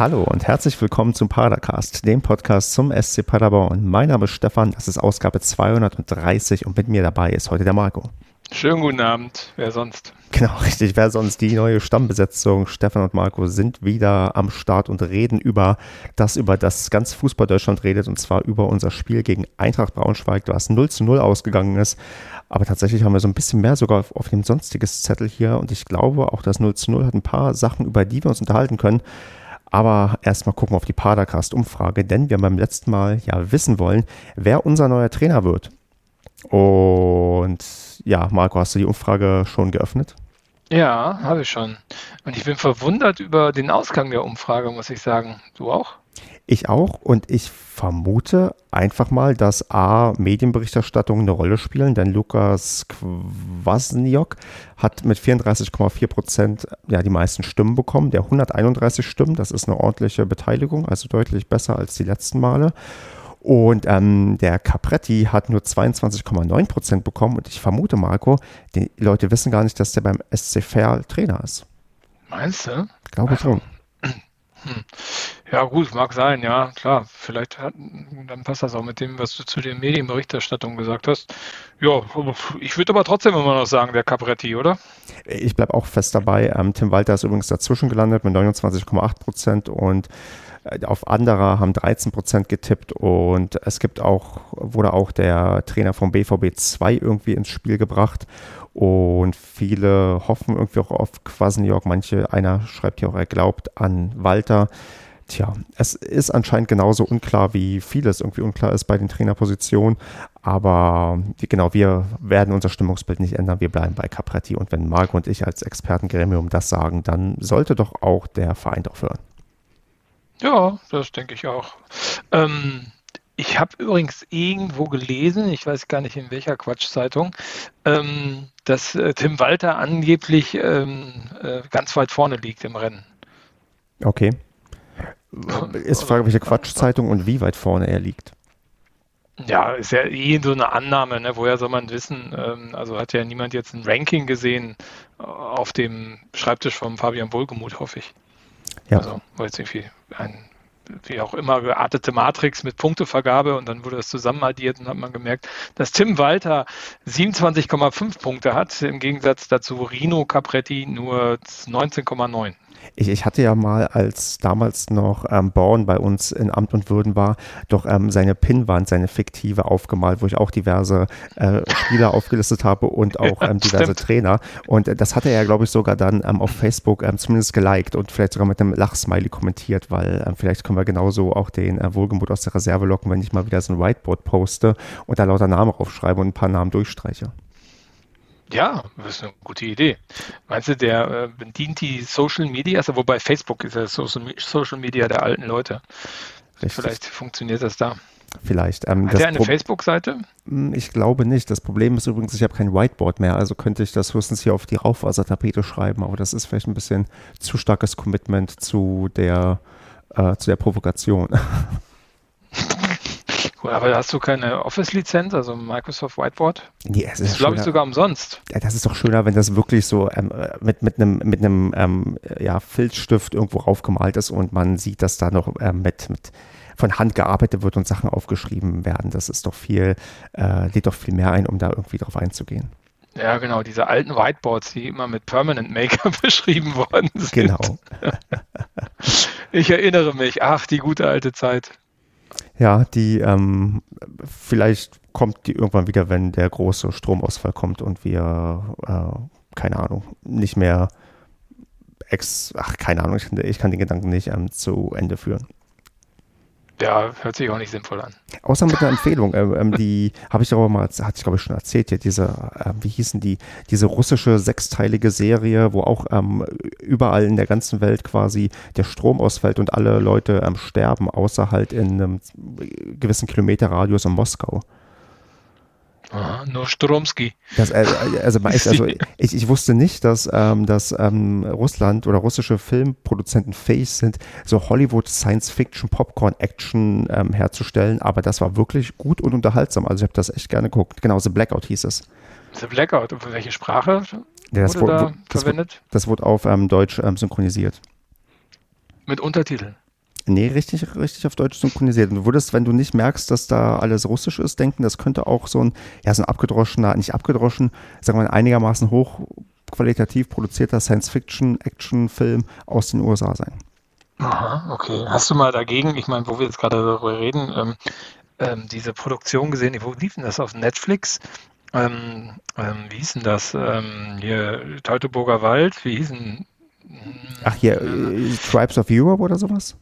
Hallo und herzlich willkommen zum Padercast, dem Podcast zum SC Paderborn. Mein Name ist Stefan, das ist Ausgabe 230 und mit mir dabei ist heute der Marco. Schönen guten Abend, wer sonst? Genau, richtig, wer sonst? Die neue Stammbesetzung, Stefan und Marco, sind wieder am Start und reden über das, über das ganz Fußball Deutschland redet und zwar über unser Spiel gegen Eintracht Braunschweig, was 0 zu 0 ausgegangen ist. Aber tatsächlich haben wir so ein bisschen mehr sogar auf, auf dem sonstiges Zettel hier und ich glaube auch das 0 zu 0 hat ein paar Sachen, über die wir uns unterhalten können. Aber erstmal gucken wir auf die Padercast-Umfrage, denn wir haben beim letzten Mal ja wissen wollen, wer unser neuer Trainer wird. Und ja, Marco, hast du die Umfrage schon geöffnet? Ja, habe ich schon. Und ich bin verwundert über den Ausgang der Umfrage, muss ich sagen. Du auch? Ich auch und ich vermute einfach mal, dass A, Medienberichterstattung eine Rolle spielen, denn Lukas Kwasniok hat mit 34,4 Prozent ja die meisten Stimmen bekommen, der 131 Stimmen, das ist eine ordentliche Beteiligung, also deutlich besser als die letzten Male. Und ähm, der Capretti hat nur 22,9 Prozent bekommen. Und ich vermute, Marco, die Leute wissen gar nicht, dass der beim SC Fair Trainer ist. Meinst du? Glaube ich schon. Hm. Ja, gut, mag sein, ja, klar. Vielleicht hat, dann passt das auch mit dem, was du zu den Medienberichterstattungen gesagt hast. Ja, ich würde aber trotzdem immer noch sagen, der Capretti, oder? Ich bleibe auch fest dabei. Ähm, Tim Walter ist übrigens dazwischen gelandet mit 29,8 Prozent und äh, auf anderer haben 13 Prozent getippt und es gibt auch, wurde auch der Trainer vom BVB 2 irgendwie ins Spiel gebracht und viele hoffen irgendwie auch auf Quasniok. Manche, einer schreibt hier auch, er glaubt an Walter. Tja, es ist anscheinend genauso unklar, wie vieles irgendwie unklar ist bei den Trainerpositionen. Aber genau, wir werden unser Stimmungsbild nicht ändern. Wir bleiben bei Capretti. Und wenn Marco und ich als Expertengremium das sagen, dann sollte doch auch der Verein aufhören. Ja, das denke ich auch. Ähm, ich habe übrigens irgendwo gelesen, ich weiß gar nicht in welcher Quatschzeitung, ähm, dass äh, Tim Walter angeblich ähm, äh, ganz weit vorne liegt im Rennen. Okay. Ist Frage, welche Quatschzeitung und wie weit vorne er liegt. Ja, ist ja eh so eine Annahme, ne? woher soll man wissen? Ähm, also hat ja niemand jetzt ein Ranking gesehen äh, auf dem Schreibtisch von Fabian Wohlgemuth, hoffe ich. Ja. Also, war jetzt irgendwie ein, wie auch immer, geartete Matrix mit Punktevergabe und dann wurde das zusammenaddiert und hat man gemerkt, dass Tim Walter 27,5 Punkte hat, im Gegensatz dazu Rino Capretti nur 19,9. Ich, ich hatte ja mal, als damals noch ähm, Born bei uns in Amt und Würden war, doch ähm, seine Pinwand, seine fiktive aufgemalt, wo ich auch diverse äh, Spieler aufgelistet habe und auch ähm, diverse Stimmt. Trainer. Und äh, das hatte er, glaube ich, sogar dann ähm, auf Facebook ähm, zumindest geliked und vielleicht sogar mit einem Lachsmiley kommentiert, weil ähm, vielleicht können wir genauso auch den äh, Wohlgemut aus der Reserve locken, wenn ich mal wieder so ein Whiteboard poste und da lauter Namen aufschreibe und ein paar Namen durchstreiche. Ja, das ist eine gute Idee. Meinst du, der äh, bedient die Social Media, also wobei Facebook ist ja Social, Social Media der alten Leute. Richtig. Vielleicht funktioniert das da. Vielleicht. Ähm, Hat er eine Facebook-Seite? Hm, ich glaube nicht. Das Problem ist übrigens, ich habe kein Whiteboard mehr, also könnte ich das höchstens hier auf die Raufasertapete schreiben, aber das ist vielleicht ein bisschen zu starkes Commitment zu der, äh, zu der Provokation. Aber hast du keine Office-Lizenz, also Microsoft Whiteboard? Nee, es ist glaube ich sogar umsonst. Ja, das ist doch schöner, wenn das wirklich so ähm, mit, mit einem mit einem ähm, ja, Filzstift irgendwo raufgemalt ist und man sieht, dass da noch ähm, mit, mit von Hand gearbeitet wird und Sachen aufgeschrieben werden. Das ist doch viel, äh, lädt doch viel mehr ein, um da irgendwie drauf einzugehen. Ja, genau, diese alten Whiteboards, die immer mit Permanent Maker beschrieben worden sind. Genau. ich erinnere mich, ach, die gute alte Zeit. Ja, die ähm, vielleicht kommt die irgendwann wieder, wenn der große Stromausfall kommt und wir, äh, keine Ahnung, nicht mehr ex, ach, keine Ahnung, ich, ich kann den Gedanken nicht ähm, zu Ende führen. Ja, hört sich auch nicht sinnvoll an. Außer mit einer Empfehlung, ähm, ähm die habe ich aber mal, hatte ich glaube ich schon erzählt, hier diese, äh, wie hießen die, diese russische sechsteilige Serie, wo auch ähm, überall in der ganzen Welt quasi der Strom ausfällt und alle Leute ähm, sterben, außer halt in einem gewissen Kilometerradius in Moskau. Aha, nur Stromski. Das, äh, also, also ich, ich wusste nicht, dass, ähm, dass ähm, Russland oder russische Filmproduzenten fähig sind, so Hollywood Science-Fiction, Popcorn-Action ähm, herzustellen, aber das war wirklich gut und unterhaltsam. Also ich habe das echt gerne geguckt. Genau, The Blackout hieß es. The Blackout, und welche Sprache ja, das wurde, wurde da das verwendet? Wurde, das wurde auf ähm, Deutsch ähm, synchronisiert. Mit Untertiteln? Nee, richtig, richtig auf Deutsch synchronisiert. Und du würdest, wenn du nicht merkst, dass da alles russisch ist, denken, das könnte auch so ein, ja, so ein abgedroschener, nicht abgedroschen, sagen wir mal, einigermaßen hochqualitativ produzierter Science-Fiction-Action-Film aus den USA sein. Aha, okay. Hast du mal dagegen, ich meine, wo wir jetzt gerade darüber reden, ähm, ähm, diese Produktion gesehen, wo lief denn das auf Netflix? Ähm, ähm wie hieß denn das? Ähm, hier Teutoburger Wald, wie hießen Ach hier, äh, Tribes of Europe oder sowas?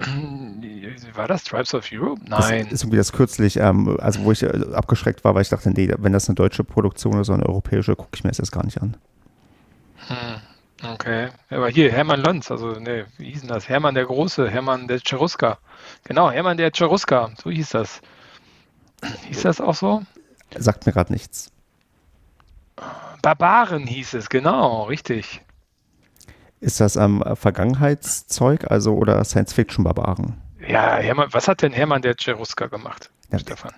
War das Tribes of Europe? Nein. Das ist irgendwie das kürzlich, ähm, also wo ich äh, abgeschreckt war, weil ich dachte, nee, wenn das eine deutsche Produktion oder so eine europäische, gucke ich mir das jetzt gar nicht an. Hm, okay. Aber hier, Hermann Lanz, also nee, wie hieß denn das? Hermann der Große, Hermann der Cheruska. Genau, Hermann der Cheruska, so hieß das. Hieß das auch so? Sagt mir gerade nichts. Barbaren hieß es, genau, richtig. Ist das am ähm, Vergangenheitszeug, also oder Science-Fiction-Barbaren? Ja, Hermann, was hat denn Hermann der Cherusker gemacht? Ja, Stefan.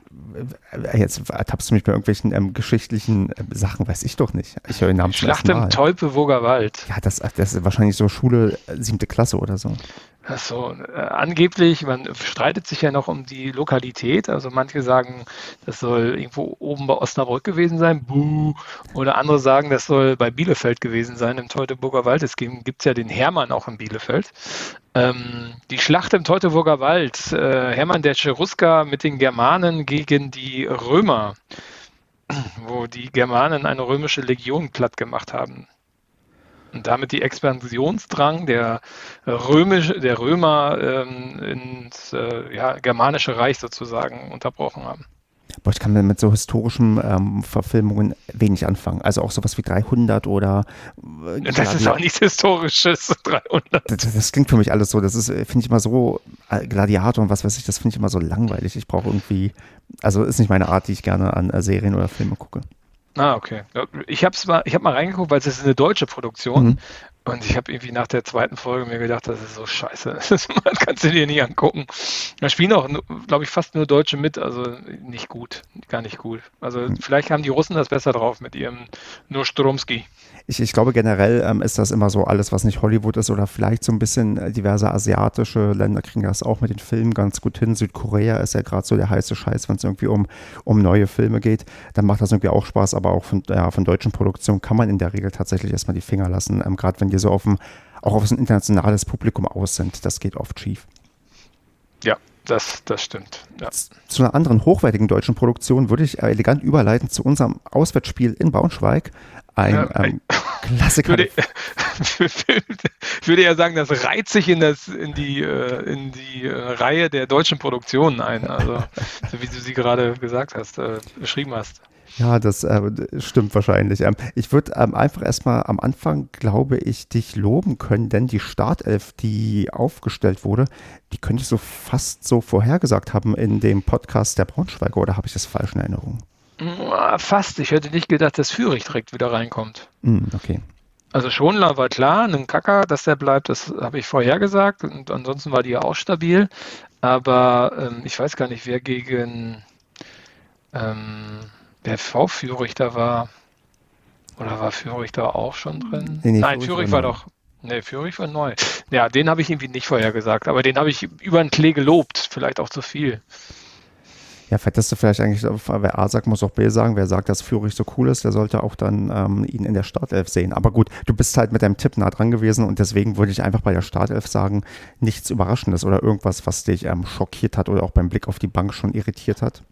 Jetzt ertappst du mich bei irgendwelchen ähm, geschichtlichen äh, Sachen, weiß ich doch nicht. Ich höre den Namen Schlacht im Teupewoger Wald. Ja, das, das ist wahrscheinlich so Schule äh, siebte Klasse oder so. Achso, äh, angeblich, man streitet sich ja noch um die Lokalität. Also manche sagen, das soll irgendwo oben bei Osnabrück gewesen sein, buh. Oder andere sagen, das soll bei Bielefeld gewesen sein, im Teutoburger Wald. Es gibt ja den Hermann auch in Bielefeld. Ähm, die Schlacht im Teutoburger Wald, äh, Hermann der Cherusker mit den Germanen gegen die Römer, wo die Germanen eine römische Legion platt gemacht haben und damit die Expansionsdrang der Römisch, der Römer ähm, ins äh, ja, germanische Reich sozusagen unterbrochen haben. Boah, ich kann mit so historischen ähm, Verfilmungen wenig anfangen. Also auch sowas wie 300 oder. Äh, das ist auch nichts Historisches, 300. Das, das, klingt für mich alles so. Das ist, äh, finde ich immer so, äh, Gladiator und was weiß ich, das finde ich immer so langweilig. Ich brauche irgendwie, also ist nicht meine Art, die ich gerne an äh, Serien oder Filme gucke. Ah, okay. Ich habe mal, ich hab mal reingeguckt, weil es ist eine deutsche Produktion. Mhm. Und ich habe irgendwie nach der zweiten Folge mir gedacht, das ist so scheiße. Das kannst du dir nie angucken. Da spielen auch, glaube ich, fast nur Deutsche mit, also nicht gut, gar nicht gut. Also hm. vielleicht haben die Russen das besser drauf mit ihrem nur Stromski. Ich, ich glaube generell ähm, ist das immer so, alles, was nicht Hollywood ist oder vielleicht so ein bisschen äh, diverse asiatische Länder kriegen das auch mit den Filmen ganz gut hin. Südkorea ist ja gerade so der heiße Scheiß, wenn es irgendwie um, um neue Filme geht. Dann macht das irgendwie auch Spaß, aber auch von, ja, von deutschen Produktionen kann man in der Regel tatsächlich erstmal die Finger lassen, ähm, gerade wenn die so auf auch auf ein internationales Publikum aus sind. Das geht oft schief. Ja, das, das stimmt. Ja. Zu einer anderen hochwertigen deutschen Produktion würde ich elegant überleiten zu unserem Auswärtsspiel in Braunschweig. Ein ja, ähm, Klassiker. Würde, würde ja sagen, das reiht sich in, das, in die, äh, in die äh, Reihe der deutschen Produktionen ein, also so wie du sie gerade gesagt hast, äh, beschrieben hast. Ja, das äh, stimmt wahrscheinlich. Ähm, ich würde ähm, einfach erstmal am Anfang, glaube ich, dich loben können, denn die Startelf, die aufgestellt wurde, die könnte ich so fast so vorhergesagt haben in dem Podcast der Braunschweiger, oder habe ich das falsch in Erinnerung? Fast. Ich hätte nicht gedacht, dass Fürich direkt wieder reinkommt. Mm, okay. Also Schonler war klar, ein Kacker, dass der bleibt, das habe ich vorher gesagt. Und ansonsten war die ja auch stabil. Aber ähm, ich weiß gar nicht, wer gegen ähm, wer V-Fürich da war. Oder war Fürich da auch schon drin? Nee, nee, Nein, Fürich war, war doch. Nee, Fürich war neu. Ja, den habe ich irgendwie nicht vorher gesagt, aber den habe ich über den Klee gelobt. Vielleicht auch zu viel. Ja, hättest du vielleicht eigentlich, wer A sagt, muss auch B sagen. Wer sagt, dass Führig so cool ist, der sollte auch dann ähm, ihn in der Startelf sehen. Aber gut, du bist halt mit deinem Tipp nah dran gewesen und deswegen würde ich einfach bei der Startelf sagen, nichts Überraschendes oder irgendwas, was dich ähm, schockiert hat oder auch beim Blick auf die Bank schon irritiert hat.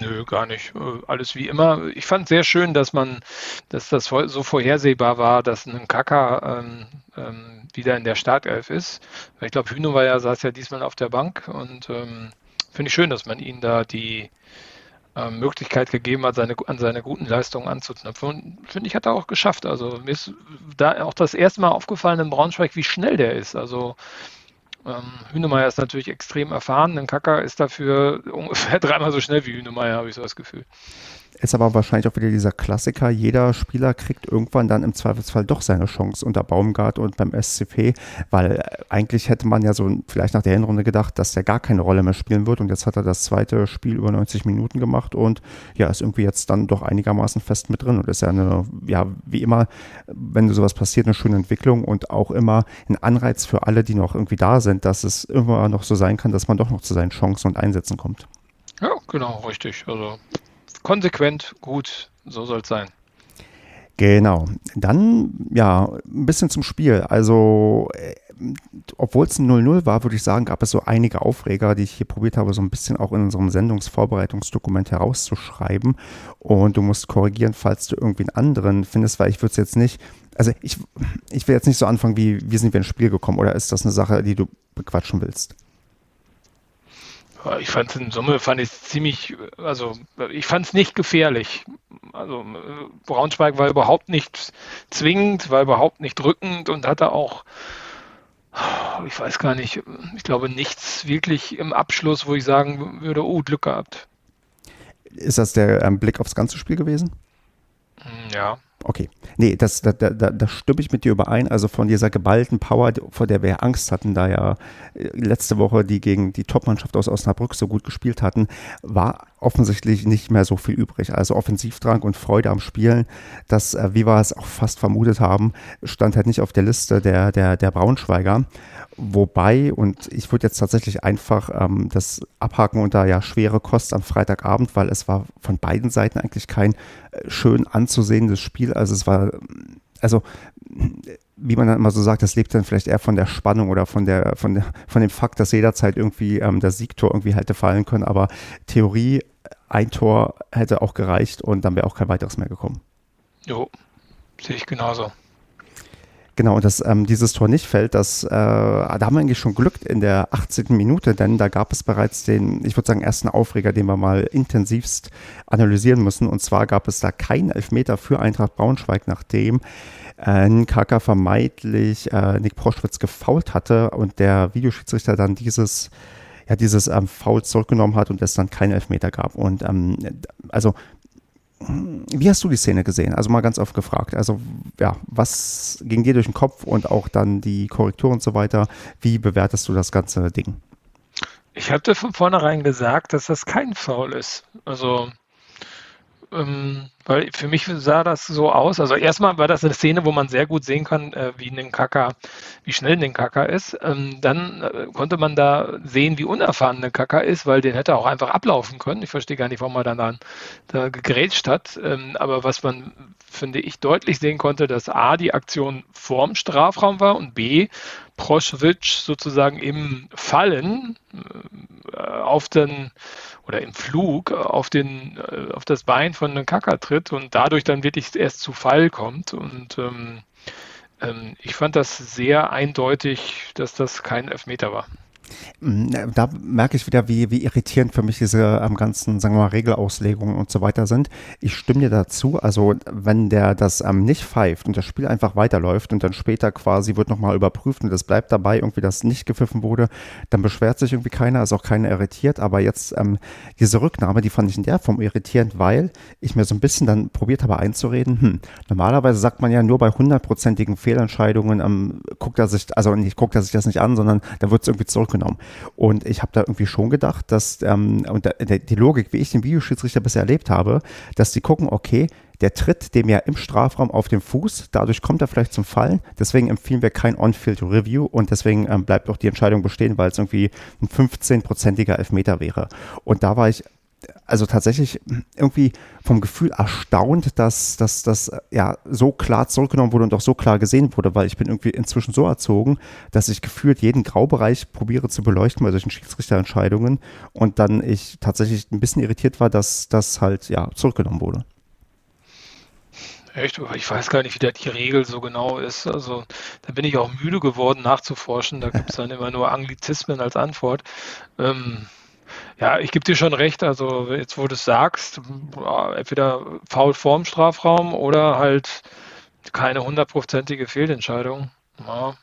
Nö, gar nicht. Äh, alles wie immer. Ich fand sehr schön, dass man, dass das so vorhersehbar war, dass ein Kaka ähm, ähm, wieder in der Startelf ist. Ich glaube, Hühner war ja, saß ja diesmal auf der Bank und ähm, finde ich schön, dass man ihnen da die äh, Möglichkeit gegeben hat, seine, an seine guten Leistungen anzuknüpfen. Und finde ich, hat er auch geschafft. Also mir ist da auch das erste Mal aufgefallen in Braunschweig, wie schnell der ist. Also ähm, Hünemeyer ist natürlich extrem erfahren. Ein Kacker ist dafür ungefähr dreimal so schnell wie Hünemeyer, habe ich so das Gefühl. Ist aber wahrscheinlich auch wieder dieser Klassiker. Jeder Spieler kriegt irgendwann dann im Zweifelsfall doch seine Chance unter Baumgart und beim SCP, weil äh, eigentlich hätte man ja so vielleicht nach der Hinrunde gedacht, dass der gar keine Rolle mehr spielen wird und jetzt hat er das zweite Spiel über 90 Minuten gemacht und ja, ist irgendwie jetzt dann doch einigermaßen fest mit drin und ist ja eine, ja, wie immer, wenn sowas passiert, eine schöne Entwicklung und auch immer ein Anreiz für alle, die noch irgendwie da sind, dass es immer noch so sein kann, dass man doch noch zu seinen Chancen und Einsätzen kommt. Ja, genau, richtig. Also konsequent, gut, so soll es sein. Genau. Dann, ja, ein bisschen zum Spiel. Also, äh, obwohl es ein 0-0 war, würde ich sagen, gab es so einige Aufreger, die ich hier probiert habe, so ein bisschen auch in unserem Sendungsvorbereitungsdokument herauszuschreiben. Und du musst korrigieren, falls du irgendwie einen anderen findest, weil ich würde es jetzt nicht, also ich, ich will jetzt nicht so anfangen, wie, wie sind wir ins Spiel gekommen, oder ist das eine Sache, die du bequatschen willst? Ich fand es in Summe fand ich ziemlich, also ich fand es nicht gefährlich. Also Braunschweig war überhaupt nicht zwingend, war überhaupt nicht drückend und hatte auch, ich weiß gar nicht, ich glaube nichts wirklich im Abschluss, wo ich sagen würde, oh, Glück gehabt. Ist das der ähm, Blick aufs ganze Spiel gewesen? Ja. Okay. Nee, das, da, da, da stimme ich mit dir überein. Also von dieser geballten Power, vor der wir Angst hatten, da ja äh, letzte Woche die gegen die Topmannschaft aus Osnabrück so gut gespielt hatten, war offensichtlich nicht mehr so viel übrig. Also Offensivdrang und Freude am Spielen, das, äh, wie wir es auch fast vermutet haben, stand halt nicht auf der Liste der, der, der Braunschweiger. Wobei, und ich würde jetzt tatsächlich einfach ähm, das abhaken unter ja schwere Kost am Freitagabend, weil es war von beiden Seiten eigentlich kein äh, schön anzusehendes Spiel. Also es war, also wie man dann immer so sagt, das lebt dann vielleicht eher von der Spannung oder von der, von der, von dem Fakt, dass jederzeit irgendwie ähm, das Siegtor irgendwie hätte fallen können. Aber Theorie, ein Tor hätte auch gereicht und dann wäre auch kein weiteres mehr gekommen. Jo, sehe ich genauso. Genau, und dass ähm, dieses Tor nicht fällt, das, äh, da haben wir eigentlich schon Glück in der 18. Minute, denn da gab es bereits den, ich würde sagen, ersten Aufreger, den wir mal intensivst analysieren müssen. Und zwar gab es da keinen Elfmeter für Eintracht Braunschweig, nachdem äh, Nkaka vermeintlich äh, Nick Proschwitz gefault hatte und der Videoschiedsrichter dann dieses ja, dieses ähm, Foul zurückgenommen hat und es dann keinen Elfmeter gab. Und ähm, also wie hast du die Szene gesehen? Also mal ganz oft gefragt. Also ja, was ging dir durch den Kopf und auch dann die Korrektur und so weiter? Wie bewertest du das ganze Ding? Ich hatte von vornherein gesagt, dass das kein Foul ist. Also ähm, weil für mich sah das so aus. Also erstmal war das eine Szene, wo man sehr gut sehen kann, äh, wie ein Kaka, wie schnell ein Kaka ist. Ähm, dann äh, konnte man da sehen, wie unerfahren ein Kaka ist, weil den hätte er auch einfach ablaufen können. Ich verstehe gar nicht, warum er dann da, gegrätscht hat. Ähm, aber was man, finde ich, deutlich sehen konnte, dass A, die Aktion vorm Strafraum war und B, Proschwitsch sozusagen im Fallen äh, auf den oder im Flug auf, den, auf das Bein von einem Kaka tritt und dadurch dann wirklich erst zu Fall kommt. Und ähm, ähm, ich fand das sehr eindeutig, dass das kein Elfmeter war. Mm, da merke ich wieder, wie, wie irritierend für mich diese am ganzen, sagen wir mal, Regelauslegungen und so weiter sind. Ich stimme dir dazu. Also, wenn der das ähm, nicht pfeift und das Spiel einfach weiterläuft und dann später quasi wird nochmal überprüft und es bleibt dabei, irgendwie das nicht gepfiffen wurde, dann beschwert sich irgendwie keiner, ist auch keiner irritiert. Aber jetzt ähm, diese Rücknahme, die fand ich in der Form irritierend, weil ich mir so ein bisschen dann probiert habe einzureden, hm, normalerweise sagt man ja nur bei hundertprozentigen Fehlentscheidungen, ähm, guckt er sich, also nicht guckt er sich das nicht an, sondern da wird es irgendwie zurückgenommen genommen. Und ich habe da irgendwie schon gedacht, dass, ähm, und der, die Logik, wie ich den Videoschiedsrichter bisher erlebt habe, dass die gucken, okay, der tritt dem ja im Strafraum auf den Fuß, dadurch kommt er vielleicht zum Fallen. Deswegen empfehlen wir kein On-Field-Review und deswegen ähm, bleibt auch die Entscheidung bestehen, weil es irgendwie ein 15-prozentiger Elfmeter wäre. Und da war ich also tatsächlich irgendwie vom Gefühl erstaunt, dass das ja so klar zurückgenommen wurde und auch so klar gesehen wurde, weil ich bin irgendwie inzwischen so erzogen, dass ich gefühlt jeden Graubereich probiere zu beleuchten bei solchen Schiedsrichterentscheidungen und dann ich tatsächlich ein bisschen irritiert war, dass das halt ja zurückgenommen wurde. Echt? Ich weiß gar nicht, wie da die Regel so genau ist. Also da bin ich auch müde geworden nachzuforschen. Da gibt es dann immer nur Anglizismen als Antwort. Ähm, ja, ich gebe dir schon recht. Also jetzt, wo du es sagst, entweder faul vorm Strafraum oder halt keine hundertprozentige Fehlentscheidung. Ja,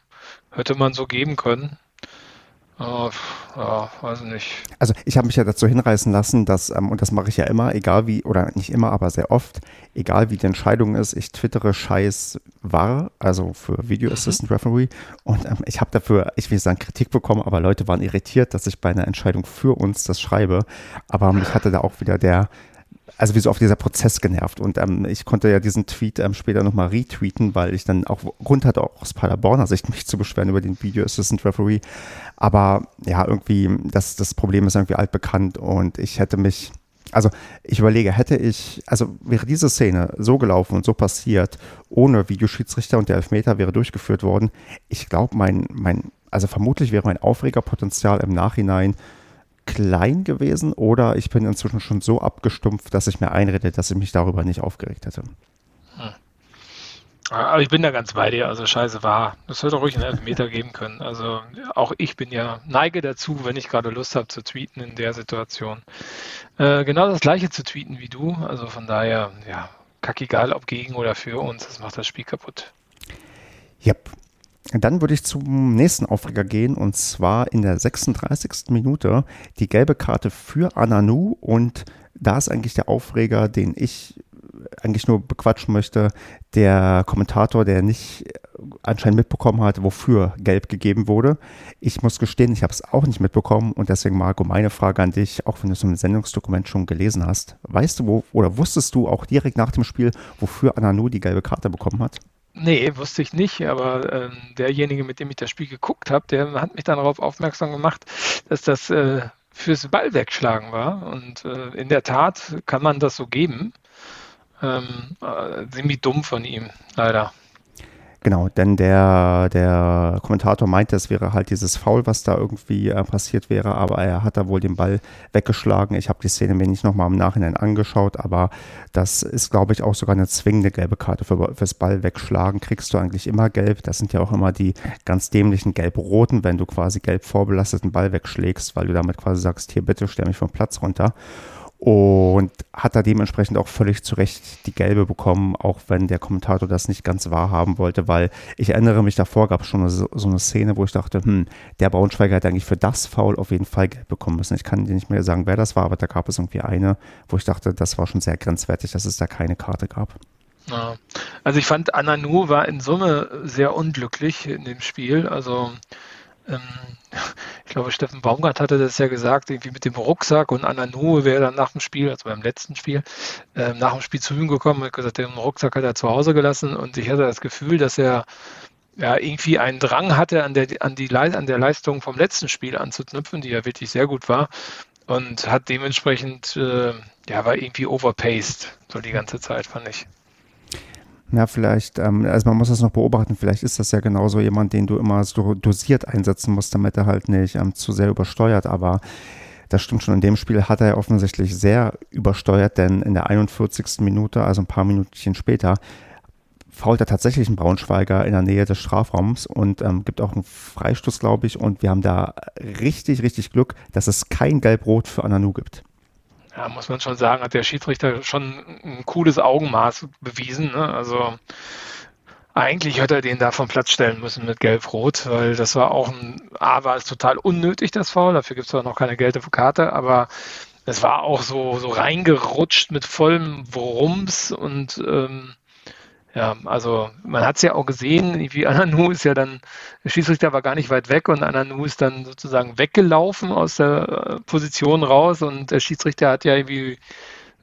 hätte man so geben können. Oh, ja, weiß nicht. Also ich habe mich ja dazu hinreißen lassen, dass, ähm, und das mache ich ja immer, egal wie, oder nicht immer, aber sehr oft, egal wie die Entscheidung ist, ich twittere Scheiß war, also für Video mhm. Assistant mhm. Referee. Und ähm, ich habe dafür, ich will sagen, Kritik bekommen, aber Leute waren irritiert, dass ich bei einer Entscheidung für uns das schreibe. Aber mich hatte da auch wieder der, also wie so auf dieser Prozess genervt. Und ähm, ich konnte ja diesen Tweet ähm, später nochmal retweeten, weil ich dann auch Grund hatte, auch aus Paderborner Sicht mich zu beschweren über den Video Assistant Referee. Aber ja, irgendwie, das, das Problem ist irgendwie altbekannt und ich hätte mich, also ich überlege, hätte ich, also wäre diese Szene so gelaufen und so passiert, ohne Videoschiedsrichter und der Elfmeter wäre durchgeführt worden, ich glaube, mein, mein, also vermutlich wäre mein Aufregerpotenzial im Nachhinein klein gewesen oder ich bin inzwischen schon so abgestumpft, dass ich mir einrede, dass ich mich darüber nicht aufgeregt hätte. Hm. Aber ich bin da ganz bei dir, also scheiße war. Das hätte ruhig einen Elfmeter geben können. Also auch ich bin ja, neige dazu, wenn ich gerade Lust habe zu tweeten in der Situation. Äh, genau das gleiche zu tweeten wie du. Also von daher, ja, kackegal, ob gegen oder für uns, das macht das Spiel kaputt. Yep. Dann würde ich zum nächsten Aufreger gehen und zwar in der 36. Minute die gelbe Karte für Ananu und da ist eigentlich der Aufreger, den ich eigentlich nur bequatschen möchte, der Kommentator, der nicht anscheinend mitbekommen hat, wofür gelb gegeben wurde. Ich muss gestehen, ich habe es auch nicht mitbekommen und deswegen, Marco, meine Frage an dich, auch wenn du es im Sendungsdokument schon gelesen hast. Weißt du, wo oder wusstest du auch direkt nach dem Spiel, wofür Ananu die gelbe Karte bekommen hat? Nee, wusste ich nicht, aber äh, derjenige, mit dem ich das Spiel geguckt habe, der hat mich dann darauf aufmerksam gemacht, dass das äh, fürs Ball wegschlagen war. Und äh, in der Tat kann man das so geben. Ähm, äh, ziemlich dumm von ihm, leider. Genau, denn der, der Kommentator meinte, es wäre halt dieses Foul, was da irgendwie äh, passiert wäre, aber er hat da wohl den Ball weggeschlagen. Ich habe die Szene mir nicht nochmal im Nachhinein angeschaut, aber das ist, glaube ich, auch sogar eine zwingende gelbe Karte für, fürs Ball wegschlagen. Kriegst du eigentlich immer gelb. Das sind ja auch immer die ganz dämlichen gelb-roten, wenn du quasi gelb vorbelasteten Ball wegschlägst, weil du damit quasi sagst, hier bitte stell mich vom Platz runter und hat da dementsprechend auch völlig zu Recht die gelbe bekommen, auch wenn der Kommentator das nicht ganz wahrhaben wollte, weil ich erinnere mich, davor gab es schon so, so, eine Szene, wo ich dachte, hm, der Braunschweiger hat eigentlich für das Foul auf jeden Fall gelb bekommen müssen. Ich kann dir nicht mehr sagen, wer das war, aber da gab es irgendwie eine, wo ich dachte, das war schon sehr grenzwertig, dass es da keine Karte gab. Ja. Also ich fand, Ananu war in Summe sehr unglücklich in dem Spiel. Also ähm, ich glaube, Steffen Baumgart hatte das ja gesagt, irgendwie mit dem Rucksack und Ananu wäre dann nach dem Spiel, also beim letzten Spiel, äh, nach dem Spiel zu ihm gekommen und gesagt, den Rucksack hat er zu Hause gelassen und ich hatte das Gefühl, dass er ja, irgendwie einen Drang hatte, an der, an, die, an der Leistung vom letzten Spiel anzuknüpfen, die ja wirklich sehr gut war und hat dementsprechend, äh, ja, war irgendwie overpaced, so die ganze Zeit, fand ich. Ja, vielleicht, ähm, also man muss das noch beobachten, vielleicht ist das ja genauso jemand, den du immer so dosiert einsetzen musst, damit er halt nicht ähm, zu sehr übersteuert, aber das stimmt schon, in dem Spiel hat er ja offensichtlich sehr übersteuert, denn in der 41. Minute, also ein paar Minütchen später, fault er tatsächlich einen Braunschweiger in der Nähe des Strafraums und ähm, gibt auch einen Freistoß, glaube ich. Und wir haben da richtig, richtig Glück, dass es kein Gelb-Rot für Ananu gibt ja, muss man schon sagen, hat der Schiedsrichter schon ein cooles Augenmaß bewiesen. Ne? Also eigentlich hätte er den da vom Platz stellen müssen mit Gelb-Rot, weil das war auch ein, A, war es total unnötig, das Foul, dafür gibt es noch keine gelbe Karte, aber es war auch so, so reingerutscht mit vollem Wurms und ähm, ja, also man hat es ja auch gesehen, wie Ananu ist ja dann, der Schiedsrichter war gar nicht weit weg und Ananu ist dann sozusagen weggelaufen aus der äh, Position raus und der Schiedsrichter hat ja irgendwie,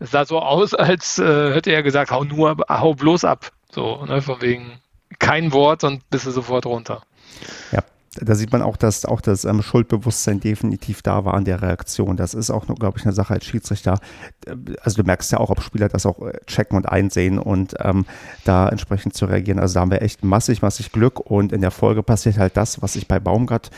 es sah so aus, als äh, hätte er gesagt, hau nur, hau bloß ab. So, ne, von wegen kein Wort und bist du sofort runter. Ja, da sieht man auch, dass auch das ähm, Schuldbewusstsein definitiv da war an der Reaktion. Das ist auch, glaube ich, eine Sache als Schiedsrichter. Also du merkst ja auch, ob Spieler das auch äh, checken und einsehen und ähm, da entsprechend zu reagieren. Also da haben wir echt massig, massig Glück und in der Folge passiert halt das, was ich bei Baumgart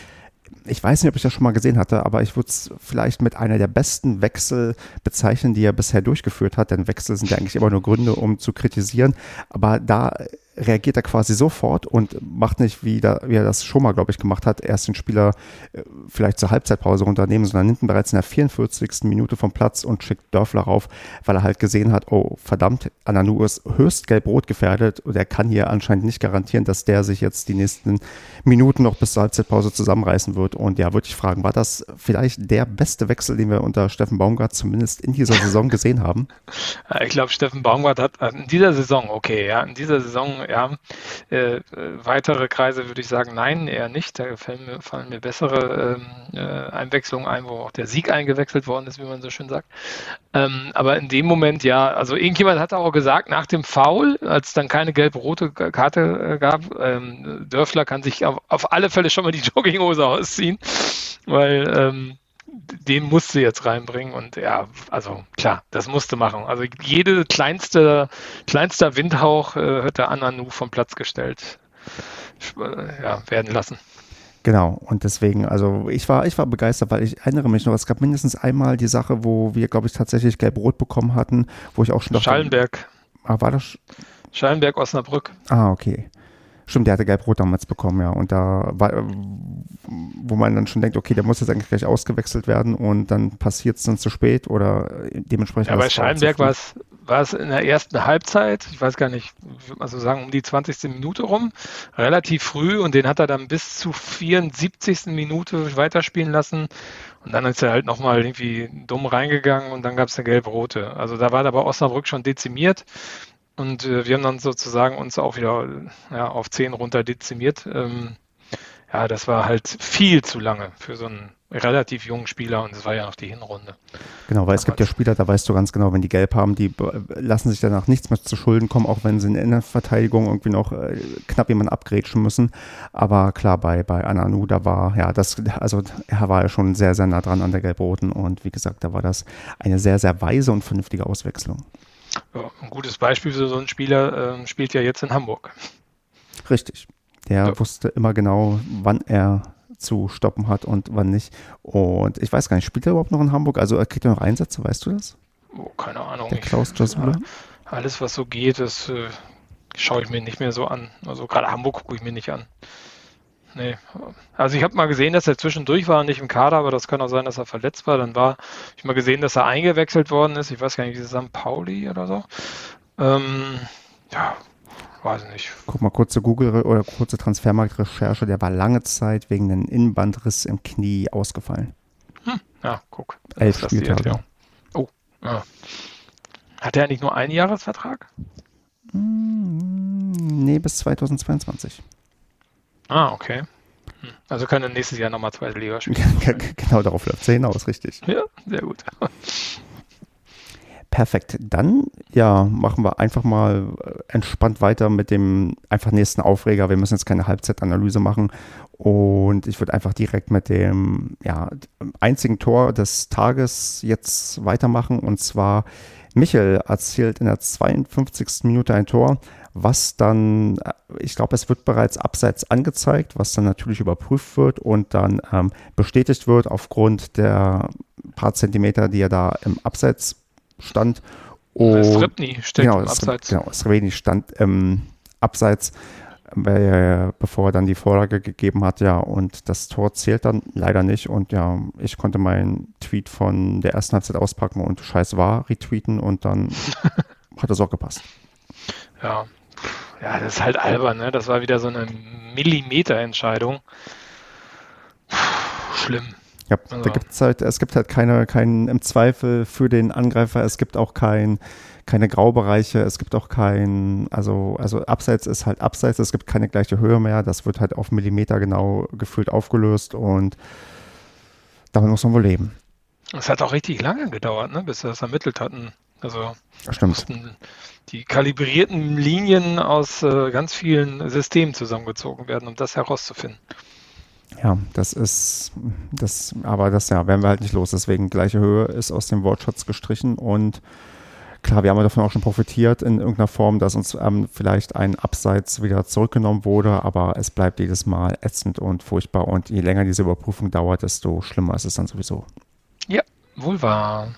ich weiß nicht, ob ich das schon mal gesehen hatte, aber ich würde es vielleicht mit einer der besten Wechsel bezeichnen, die er bisher durchgeführt hat. Denn Wechsel sind ja eigentlich immer nur Gründe, um zu kritisieren. Aber da reagiert er quasi sofort und macht nicht, wie, da, wie er das schon mal, glaube ich, gemacht hat, erst den Spieler äh, vielleicht zur Halbzeitpause runternehmen, sondern nimmt ihn bereits in der 44. Minute vom Platz und schickt Dörfler rauf, weil er halt gesehen hat, oh verdammt, Ananu ist höchst gelb-rot gefährdet und er kann hier anscheinend nicht garantieren, dass der sich jetzt die nächsten Minuten noch bis zur Halbzeitpause zusammenreißen wird. Und ja, würde ich fragen, war das vielleicht der beste Wechsel, den wir unter Steffen Baumgart zumindest in dieser Saison gesehen haben? Ich glaube, Steffen Baumgart hat äh, in dieser Saison, okay, ja, in dieser Saison ja, äh, weitere Kreise würde ich sagen, nein, eher nicht. Da fallen mir, fallen mir bessere ähm, äh, Einwechslungen ein, wo auch der Sieg eingewechselt worden ist, wie man so schön sagt. Ähm, aber in dem Moment, ja, also irgendjemand hat auch gesagt, nach dem Foul, als dann keine gelb-rote Karte äh, gab, ähm, Dörfler kann sich auf, auf, alle Fälle schon mal die Jogginghose ausziehen, weil ähm, den musste jetzt reinbringen und ja, also klar, das musste machen. Also jede kleinste, kleinster Windhauch äh, hat der Ananu vom Platz gestellt äh, ja, werden lassen. Genau, und deswegen, also ich war, ich war begeistert, weil ich erinnere mich noch, es gab mindestens einmal die Sache, wo wir, glaube ich, tatsächlich gelb-rot bekommen hatten, wo ich auch schon dachte. Schallenberg. Ah, war das? Schallenberg, Osnabrück. Ah, okay. Stimmt, der hatte gelb-rot damals bekommen, ja. Und da war, wo man dann schon denkt, okay, der muss jetzt eigentlich gleich ausgewechselt werden und dann passiert es dann zu spät oder dementsprechend. Ja, bei Schallenberg war es, war es in der ersten Halbzeit, ich weiß gar nicht, also sagen um die 20. Minute rum, relativ früh und den hat er dann bis zu 74. Minute weiterspielen lassen. Und dann ist er halt nochmal irgendwie dumm reingegangen und dann gab es eine gelb-rote. Also da war aber Osnabrück schon dezimiert. Und äh, wir haben dann sozusagen uns auch wieder ja, auf 10 runter dezimiert. Ähm, ja, das war halt viel zu lange für so einen relativ jungen Spieler und es war ja noch die Hinrunde. Genau, weil Damals. es gibt ja Spieler, da weißt du ganz genau, wenn die gelb haben, die lassen sich danach nichts mehr zu Schulden kommen, auch wenn sie in der Verteidigung irgendwie noch äh, knapp jemanden abgrätschen müssen. Aber klar, bei, bei Ananu, da war, ja, das, also er war ja schon sehr, sehr nah dran an der Gelb-Roten und wie gesagt, da war das eine sehr, sehr weise und vernünftige Auswechslung. Ja, ein gutes Beispiel für so einen Spieler äh, spielt ja jetzt in Hamburg. Richtig. Der ja. wusste immer genau, wann er zu stoppen hat und wann nicht. Und ich weiß gar nicht, spielt er überhaupt noch in Hamburg? Also kriegt er noch Einsätze, weißt du das? Oh, keine Ahnung. Der Klaus Jasula? Ja, alles, was so geht, das äh, schaue ich mir nicht mehr so an. Also gerade Hamburg gucke ich mir nicht an. Nee. Also ich habe mal gesehen, dass er zwischendurch war, nicht im Kader, aber das kann auch sein, dass er verletzt war. Dann war ich mal gesehen, dass er eingewechselt worden ist. Ich weiß gar nicht, wie ist St. Pauli oder so. Ähm, ja, weiß ich nicht. Guck mal, kurze Google- oder kurze Transfermarkt-Recherche. Der war lange Zeit wegen einem Innenbandriss im Knie ausgefallen. Hm, ja, guck. Elf Spieltage. Oh, ja. Hat er eigentlich nur einen Jahresvertrag? Hm, nee, bis 2022. Ah, okay. Also kann er nächstes Jahr nochmal zweite Liga spielen. genau, darauf läuft es hinaus, richtig. Ja, sehr gut. Perfekt. Dann ja, machen wir einfach mal äh, entspannt weiter mit dem einfach nächsten Aufreger. Wir müssen jetzt keine Halbzeitanalyse machen. Und ich würde einfach direkt mit dem ja, einzigen Tor des Tages jetzt weitermachen. Und zwar Michel erzielt in der 52. Minute ein Tor was dann, äh, ich glaube, es wird bereits abseits angezeigt, was dann natürlich überprüft wird und dann ähm, bestätigt wird aufgrund der paar Zentimeter, die er da im Abseits stand. Und, Sribni steht genau, im Abseits. Genau, Sribni stand im Abseits, äh, bevor er dann die Vorlage gegeben hat, ja, und das Tor zählt dann leider nicht und ja, ich konnte meinen Tweet von der ersten Halbzeit auspacken und scheiß war retweeten und dann hat das auch gepasst. Ja, ja, das ist halt albern, ne? Das war wieder so eine Millimeterentscheidung. Schlimm. Ja, also. da gibt's halt, es gibt halt keine, keinen im Zweifel für den Angreifer, es gibt auch kein, keine Graubereiche, es gibt auch kein, also, also Abseits ist halt Abseits, es gibt keine gleiche Höhe mehr, das wird halt auf Millimeter genau gefühlt aufgelöst und damit muss man wohl leben. Es hat auch richtig lange gedauert, ne, bis sie das ermittelt hatten. Also Stimmt. die kalibrierten Linien aus äh, ganz vielen Systemen zusammengezogen werden, um das herauszufinden. Ja, das ist das, aber das ja, werden wir halt nicht los. Deswegen gleiche Höhe ist aus dem Wortschatz gestrichen und klar, wir haben davon auch schon profitiert in irgendeiner Form, dass uns ähm, vielleicht ein Abseits wieder zurückgenommen wurde, aber es bleibt jedes Mal ätzend und furchtbar und je länger diese Überprüfung dauert, desto schlimmer ist es dann sowieso. Ja, wohl wahr.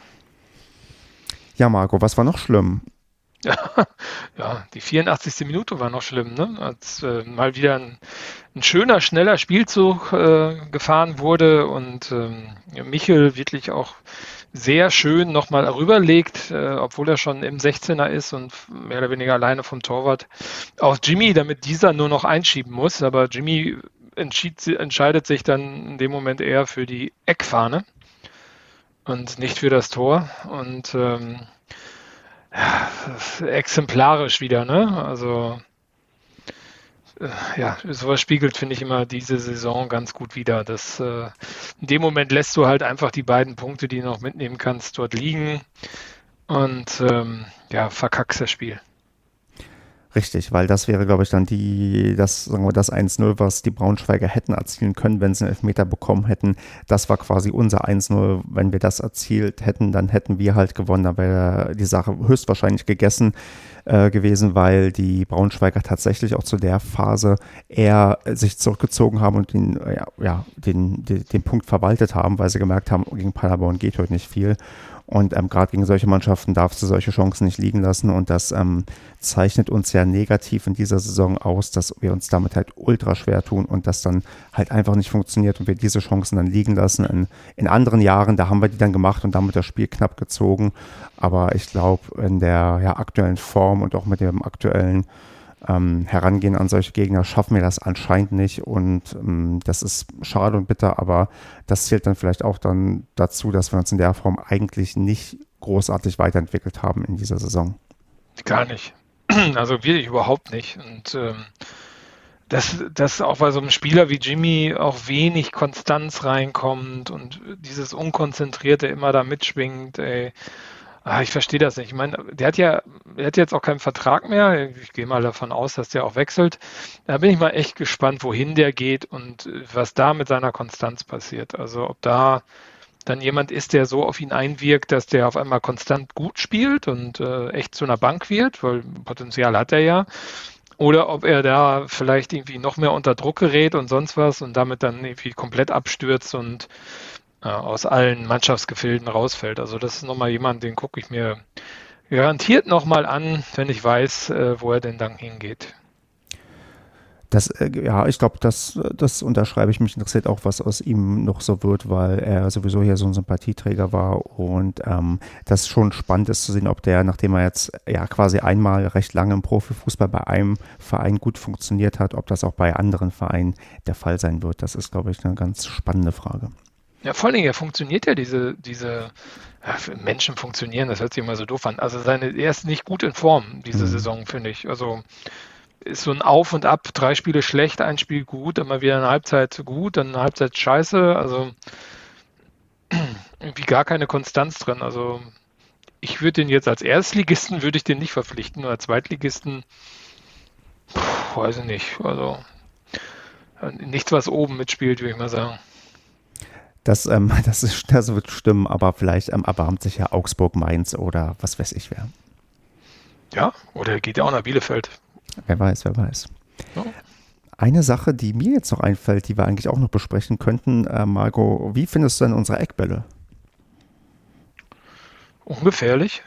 Ja, Marco, was war noch schlimm? Ja, die 84. Minute war noch schlimm, ne? als äh, mal wieder ein, ein, schöner, schneller Spielzug äh, gefahren wurde und ähm, Michel wirklich auch sehr schön nochmal rüberlegt, äh, obwohl er schon im 16er ist und mehr oder weniger alleine vom Torwart. Auch Jimmy, damit dieser nur noch einschieben muss, aber Jimmy entschied, entscheidet sich dann in dem Moment eher für die Eckfahne und nicht für das Tor. Und ähm, ja, exemplarisch wieder, ne? Also äh, ja, sowas spiegelt, finde ich, immer diese Saison ganz gut wieder. Das, äh, in dem Moment lässt du halt einfach die beiden Punkte, die du noch mitnehmen kannst, dort liegen und ähm, ja, verkackst das Spiel. Richtig, weil das wäre, glaube ich, dann die, das, sagen wir, das 1-0, was die Braunschweiger hätten erzielen können, wenn sie einen Elfmeter bekommen hätten. Das war quasi unser 1-0. Wenn wir das erzielt hätten, dann hätten wir halt gewonnen. Da wäre die Sache höchstwahrscheinlich gegessen äh, gewesen, weil die Braunschweiger tatsächlich auch zu der Phase eher sich zurückgezogen haben und den, ja, ja den, den, den Punkt verwaltet haben, weil sie gemerkt haben, gegen Paderborn geht heute nicht viel. Und ähm, gerade gegen solche Mannschaften darfst du solche Chancen nicht liegen lassen. Und das ähm, zeichnet uns ja negativ in dieser Saison aus, dass wir uns damit halt ultra schwer tun und das dann halt einfach nicht funktioniert und wir diese Chancen dann liegen lassen. In, in anderen Jahren, da haben wir die dann gemacht und damit das Spiel knapp gezogen. Aber ich glaube, in der ja, aktuellen Form und auch mit dem aktuellen ähm, Herangehen an solche Gegner schaffen wir das anscheinend nicht und ähm, das ist schade und bitter, aber das zählt dann vielleicht auch dann dazu, dass wir uns in der Form eigentlich nicht großartig weiterentwickelt haben in dieser Saison. Gar nicht. Also wirklich überhaupt nicht. Und ähm, dass, dass auch bei so einem Spieler wie Jimmy auch wenig Konstanz reinkommt und dieses Unkonzentrierte immer da mitschwingt, ey. Ah, ich verstehe das nicht. Ich meine, der hat ja, der hat jetzt auch keinen Vertrag mehr. Ich gehe mal davon aus, dass der auch wechselt. Da bin ich mal echt gespannt, wohin der geht und was da mit seiner Konstanz passiert. Also ob da dann jemand ist, der so auf ihn einwirkt, dass der auf einmal konstant gut spielt und äh, echt zu einer Bank wird, weil Potenzial hat er ja. Oder ob er da vielleicht irgendwie noch mehr unter Druck gerät und sonst was und damit dann irgendwie komplett abstürzt und äh, aus allen Mannschaftsgefilden rausfällt. Also das ist nochmal jemand, den gucke ich mir garantiert nochmal an, wenn ich weiß, äh, wo er denn dann hingeht. Das, äh, ja, ich glaube, das, das unterschreibe ich. Mich interessiert auch, was aus ihm noch so wird, weil er sowieso hier so ein Sympathieträger war und ähm, das schon spannend ist zu sehen, ob der, nachdem er jetzt ja quasi einmal recht lange im Profifußball bei einem Verein gut funktioniert hat, ob das auch bei anderen Vereinen der Fall sein wird. Das ist, glaube ich, eine ganz spannende Frage. Ja, vor allen Dingen, er funktioniert ja diese, diese ja, Menschen funktionieren, das hört sich immer so doof an. Also seine, er ist nicht gut in Form, diese mhm. Saison, finde ich. Also ist so ein Auf und Ab, drei Spiele schlecht, ein Spiel gut, immer wieder eine Halbzeit gut, dann eine Halbzeit scheiße. Also irgendwie gar keine Konstanz drin. Also ich würde den jetzt als Erstligisten, würde ich den nicht verpflichten, nur als Zweitligisten, pff, weiß ich nicht. Also nichts, was oben mitspielt, würde ich mal sagen. Das, ähm, das, ist, das wird stimmen, aber vielleicht ähm, erbarmt sich ja Augsburg, Mainz oder was weiß ich wer. Ja, oder geht ja auch nach Bielefeld. Wer weiß, wer weiß. Ja. Eine Sache, die mir jetzt noch einfällt, die wir eigentlich auch noch besprechen könnten, äh, Margot, wie findest du denn unsere Eckbälle? Ungefährlich.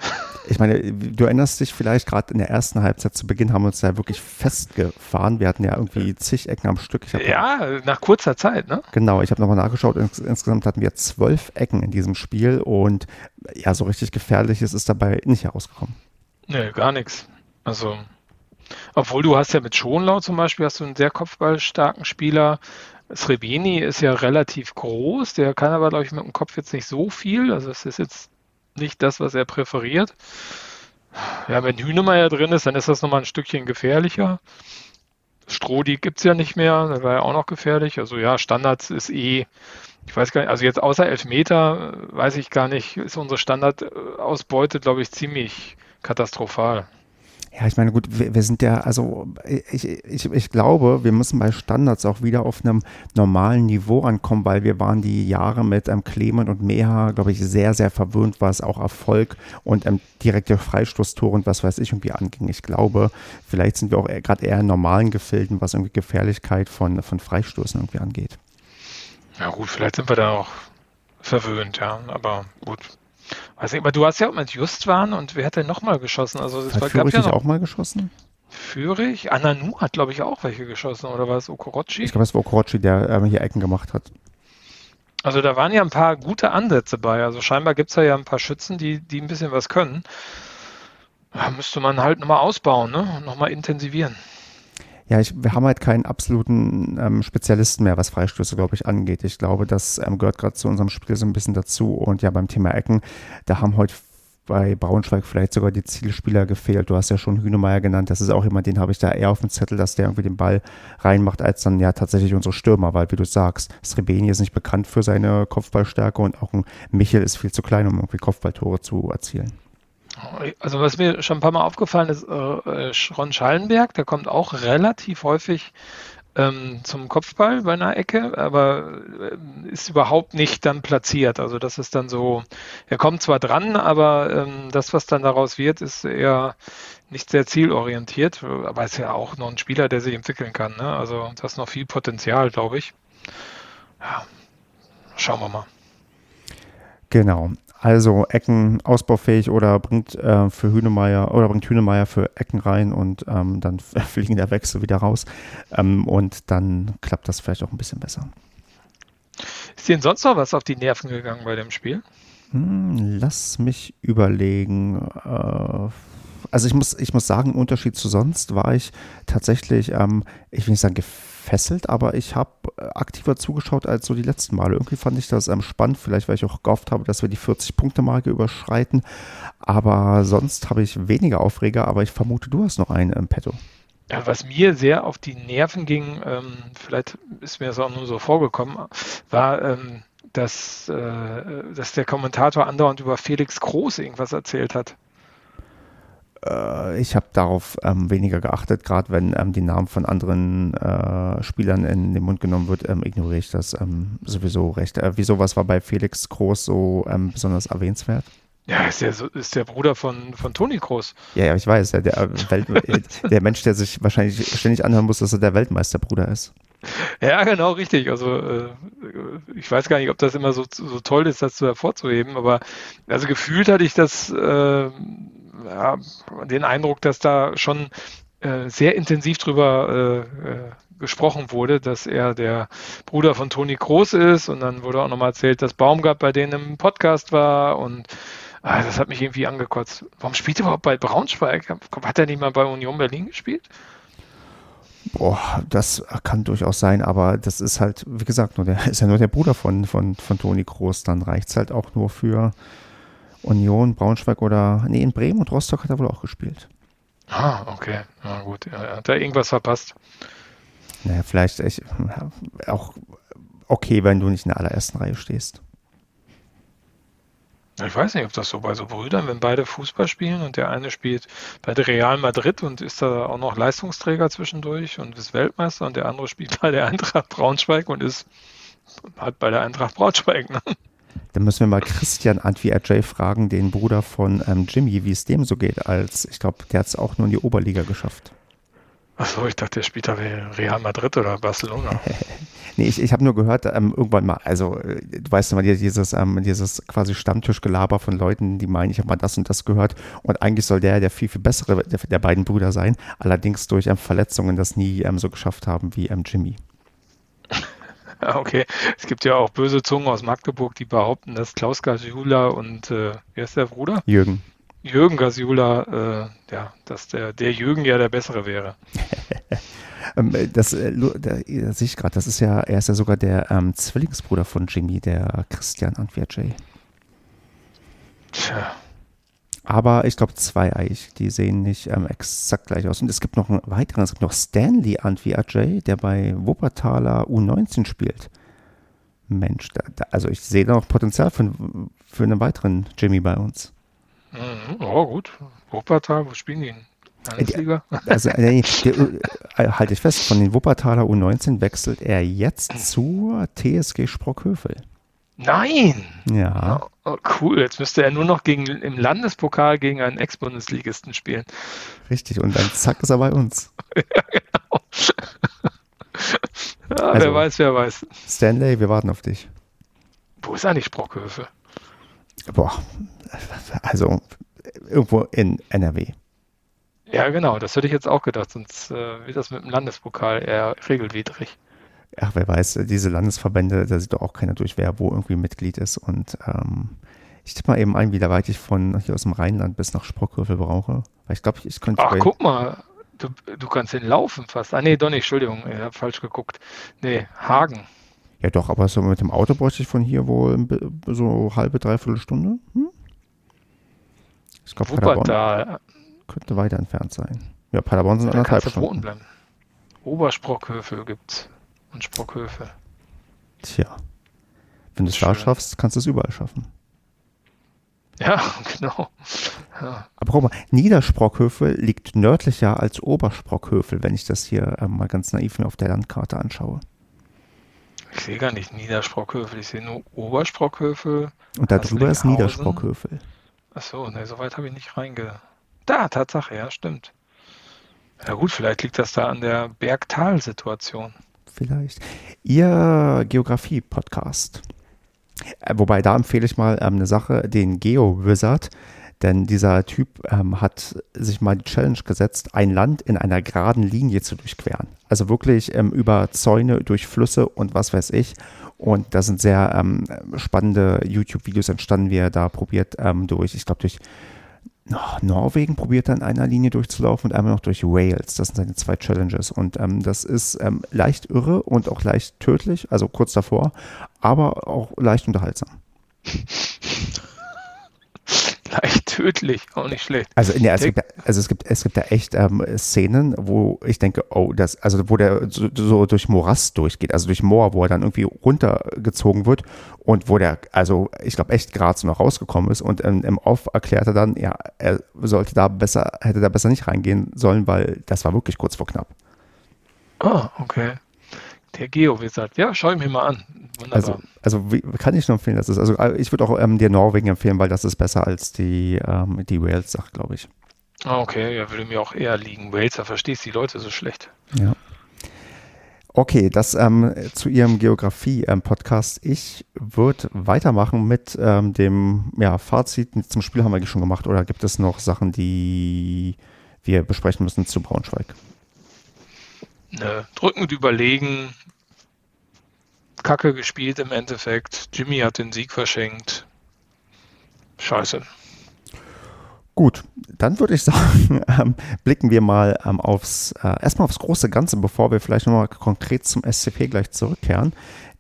Ich meine, du erinnerst dich vielleicht gerade in der ersten Halbzeit zu Beginn haben wir uns ja wirklich festgefahren. Wir hatten ja irgendwie zig Ecken am Stück. ja, nach kurzer Zeit, ne? Genau, ich habe nochmal nachgeschaut. Ins insgesamt hatten wir zwölf Ecken in diesem Spiel und ja, so richtig gefährliches ist dabei nicht herausgekommen. Nee, gar nichts. Also, obwohl du hast ja mit Schonlau zum Beispiel hast du einen sehr kopfballstarken Spieler. Srebeni ist ja relativ groß, der kann aber, glaube ich, mit dem Kopf jetzt nicht so viel. Also es ist jetzt nicht das, was er präferiert. Ja, wenn Hühnemeier drin ist, dann ist das nochmal ein Stückchen gefährlicher. Strodi gibt es ja nicht mehr, der war ja auch noch gefährlich. Also ja, Standards ist eh, ich weiß gar nicht, also jetzt außer Elfmeter, äh, weiß ich gar nicht, ist unsere Standardausbeute, glaube ich, ziemlich katastrophal. Ja, ich meine, gut, wir, wir, sind ja, also ich, ich, ich glaube, wir müssen bei Standards auch wieder auf einem normalen Niveau ankommen, weil wir waren die Jahre mit ähm, Clement und Meha, glaube ich, sehr, sehr verwöhnt, was auch Erfolg und ähm, direkte Freistoßtore und was weiß ich irgendwie anging. Ich glaube, vielleicht sind wir auch gerade eher in normalen Gefilden, was irgendwie Gefährlichkeit von, von Freistoßen irgendwie angeht. Ja gut, vielleicht sind wir da auch verwöhnt, ja, aber gut. Weiß nicht, aber du hast ja auch mit Justwan und wer hat denn nochmal geschossen? Also es hat gab ja noch, auch mal geschossen? Führig? Ananu hat, glaube ich, auch welche geschossen, oder war es Okorochi? Ich glaube, es war Okorochi, der ähm, hier Ecken gemacht hat. Also da waren ja ein paar gute Ansätze bei. Also scheinbar gibt es ja ein paar Schützen, die, die ein bisschen was können. Da müsste man halt nochmal ausbauen, ne? Nochmal intensivieren. Ja, ich, wir haben halt keinen absoluten ähm, Spezialisten mehr, was Freistöße, glaube ich, angeht. Ich glaube, das ähm, gehört gerade zu unserem Spiel so ein bisschen dazu. Und ja, beim Thema Ecken, da haben heute bei Braunschweig vielleicht sogar die Zielspieler gefehlt. Du hast ja schon Hünemeyer genannt. Das ist auch jemand, den habe ich da eher auf dem Zettel, dass der irgendwie den Ball reinmacht, als dann ja tatsächlich unsere Stürmer, weil wie du sagst, Srebeni ist nicht bekannt für seine Kopfballstärke und auch ein Michel ist viel zu klein, um irgendwie Kopfballtore zu erzielen. Also was mir schon ein paar Mal aufgefallen ist, äh, Ron Schallenberg, der kommt auch relativ häufig ähm, zum Kopfball bei einer Ecke, aber äh, ist überhaupt nicht dann platziert. Also das ist dann so, er kommt zwar dran, aber ähm, das, was dann daraus wird, ist eher nicht sehr zielorientiert, aber ist ja auch noch ein Spieler, der sich entwickeln kann. Ne? Also das ist noch viel Potenzial, glaube ich. Ja, schauen wir mal. Genau. Also Ecken ausbaufähig oder bringt äh, für Hünemeyer oder bringt Hünemeyer für Ecken rein und ähm, dann fliegen der Wechsel wieder raus. Ähm, und dann klappt das vielleicht auch ein bisschen besser. Ist dir sonst noch was auf die Nerven gegangen bei dem Spiel? Hm, lass mich überlegen. Äh, also ich muss, ich muss sagen, im Unterschied zu sonst war ich tatsächlich, ähm, ich will nicht sagen gefesselt, aber ich habe äh, aktiver zugeschaut als so die letzten Male. Irgendwie fand ich das ähm, spannend, vielleicht weil ich auch gehofft habe, dass wir die 40-Punkte-Marke überschreiten. Aber sonst habe ich weniger Aufreger, aber ich vermute, du hast noch einen im Petto. Ja, was mir sehr auf die Nerven ging, ähm, vielleicht ist mir das auch nur so vorgekommen, war, ähm, dass, äh, dass der Kommentator andauernd über Felix Groß irgendwas erzählt hat. Äh, ich habe darauf ähm, weniger geachtet, gerade wenn ähm, die Namen von anderen äh, Spielern in den Mund genommen wird, ähm, ignoriere ich das ähm, sowieso recht. Äh, wieso was war bei Felix Groß so ähm, besonders erwähnenswert? Ja, ist der, ist der Bruder von, von Toni Groß. Ja, ja, ich weiß. Ja, der, äh, Welt, der Mensch, der sich wahrscheinlich ständig anhören muss, dass er der Weltmeisterbruder ist. Ja, genau, richtig. Also äh, ich weiß gar nicht, ob das immer so, so toll ist, das zu hervorzuheben, aber also gefühlt hatte ich das äh, ja, den Eindruck, dass da schon äh, sehr intensiv drüber äh, äh, gesprochen wurde, dass er der Bruder von Toni Groß ist und dann wurde auch nochmal erzählt, dass Baumgart bei denen im Podcast war und ah, das hat mich irgendwie angekotzt. Warum spielt er überhaupt bei Braunschweig? Hat er nicht mal bei Union Berlin gespielt? Boah, das kann durchaus sein, aber das ist halt, wie gesagt, nur der ist ja nur der Bruder von, von, von Toni Groß. Dann reicht es halt auch nur für, Union, Braunschweig oder, nee, in Bremen und Rostock hat er wohl auch gespielt. Ah, okay. Na gut, ja, hat er irgendwas verpasst? Naja, vielleicht ich, auch okay, wenn du nicht in der allerersten Reihe stehst. Ich weiß nicht, ob das so bei so Brüdern, wenn beide Fußball spielen und der eine spielt bei der Real Madrid und ist da auch noch Leistungsträger zwischendurch und ist Weltmeister und der andere spielt bei der Eintracht Braunschweig und ist hat bei der Eintracht Braunschweig. Ne? Dann müssen wir mal Christian Antwi-Ajay fragen, den Bruder von ähm, Jimmy, wie es dem so geht, als ich glaube, der hat es auch nur in die Oberliga geschafft. Achso, ich dachte, der spielt da Real Madrid oder Barcelona. nee, ich, ich habe nur gehört, ähm, irgendwann mal, also äh, du weißt immer, dieses, ähm, dieses quasi Stammtischgelaber von Leuten, die meinen, ich habe mal das und das gehört und eigentlich soll der der viel, viel bessere der, der beiden Brüder sein, allerdings durch ähm, Verletzungen das nie ähm, so geschafft haben wie ähm, Jimmy. Okay, es gibt ja auch böse Zungen aus Magdeburg, die behaupten, dass Klaus Gasiula und äh, wer ist der Bruder? Jürgen. Jürgen Gasiula, äh, ja, dass der, der Jürgen ja der bessere wäre. Ähm, das, äh, das, das sehe ich gerade, das ist ja, er ist ja sogar der ähm, Zwillingsbruder von Jimmy, der Christian Antwerjay. Tja. Aber ich glaube zweieich, die sehen nicht ähm, exakt gleich aus. Und es gibt noch einen weiteren, es gibt noch Stanley Antwi Ajay, der bei Wuppertaler U19 spielt. Mensch, da, da, also ich sehe da noch Potenzial für, für einen weiteren Jimmy bei uns. Oh, gut. Wuppertal, wo spielen die? Landesliga? Also, äh, äh, halte ich fest, von den Wuppertaler U19 wechselt er jetzt zur TSG Sprockhövel. Nein! Ja. Oh, cool, jetzt müsste er nur noch gegen, im Landespokal gegen einen Ex-Bundesligisten spielen. Richtig, und dann zack ist er bei uns. ja, genau. ja, also, wer weiß, wer weiß. Stanley, wir warten auf dich. Wo ist eigentlich Sprockhöfe? Boah, also irgendwo in NRW. Ja, genau, das hätte ich jetzt auch gedacht, sonst äh, wird das mit dem Landespokal eher regelwidrig. Ach, wer weiß, diese Landesverbände, da sieht doch auch keiner durch, wer wo irgendwie Mitglied ist. Und ähm, ich tippe mal eben ein, wie weit ich von hier aus dem Rheinland bis nach Sprockhövel brauche. Weil ich glaube, ich könnte. Ach, guck mal, du, du kannst den laufen fast. Ah, nee, doch nicht, Entschuldigung, ich habe falsch geguckt. Nee, Hagen. Ja, doch, aber so mit dem Auto bräuchte ich von hier wohl so halbe, dreiviertel Stunde. Hm? Ich glaube, Paderborn könnte weiter entfernt sein. Ja, Paderborn sind anderthalb Stunden. Bleiben. Obersprockhöfe gibt's und Sprockhöfe. Tja, wenn du es da schaffst, kannst du es überall schaffen. Ja, genau. Ja. Aber guck mal, Niedersprockhöfe liegt nördlicher als Obersprockhöfe, wenn ich das hier äh, mal ganz naiv mir auf der Landkarte anschaue. Ich sehe gar nicht Niedersprockhöfe, ich sehe nur Obersprockhöfe. Und da drüber ist Niedersprockhöfe. Achso, ne, so weit habe ich nicht reinge. Da, Tatsache, ja, stimmt. Ja gut, vielleicht liegt das da an der Bergtal-Situation. Vielleicht. Ihr Geografie-Podcast. Äh, wobei, da empfehle ich mal ähm, eine Sache, den Geo-Wizard. Denn dieser Typ ähm, hat sich mal die Challenge gesetzt, ein Land in einer geraden Linie zu durchqueren. Also wirklich ähm, über Zäune, durch Flüsse und was weiß ich. Und da sind sehr ähm, spannende YouTube-Videos entstanden, wie er da probiert ähm, durch, ich glaube durch Norwegen probiert er in einer Linie durchzulaufen und einmal noch durch Wales. Das sind seine zwei Challenges. Und ähm, das ist ähm, leicht irre und auch leicht tödlich, also kurz davor, aber auch leicht unterhaltsam. tödlich, auch nicht schlecht. Also, nee, es, gibt, also es, gibt, es gibt da echt ähm, Szenen, wo ich denke, oh, das, also wo der so, so, durch Morast durchgeht, also durch Moor, wo er dann irgendwie runtergezogen wird und wo der, also ich glaube, echt gerade so noch rausgekommen ist und ähm, im Off erklärt er dann, ja, er sollte da besser, hätte da besser nicht reingehen sollen, weil das war wirklich kurz vor knapp. Ah, okay. Der Geo-Wizard. Ja, schau ich mir mal an. Wunderbar. Also, also wie, kann ich nur empfehlen, dass es, also äh, ich würde auch ähm, dir Norwegen empfehlen, weil das ist besser als die, ähm, die Wales-Sache, glaube ich. Ah, okay, ja, würde mir auch eher liegen. Wales, da verstehst du die Leute so schlecht. Ja. Okay, das ähm, zu Ihrem Geografie-Podcast. Ich würde weitermachen mit ähm, dem ja, Fazit zum Spiel haben wir eigentlich schon gemacht. Oder gibt es noch Sachen, die wir besprechen müssen zu Braunschweig? Ne, drückend überlegen, Kacke gespielt im Endeffekt. Jimmy hat den Sieg verschenkt. Scheiße. Gut, dann würde ich sagen, ähm, blicken wir mal ähm, aufs, äh, erstmal aufs große Ganze, bevor wir vielleicht nochmal konkret zum SCP gleich zurückkehren.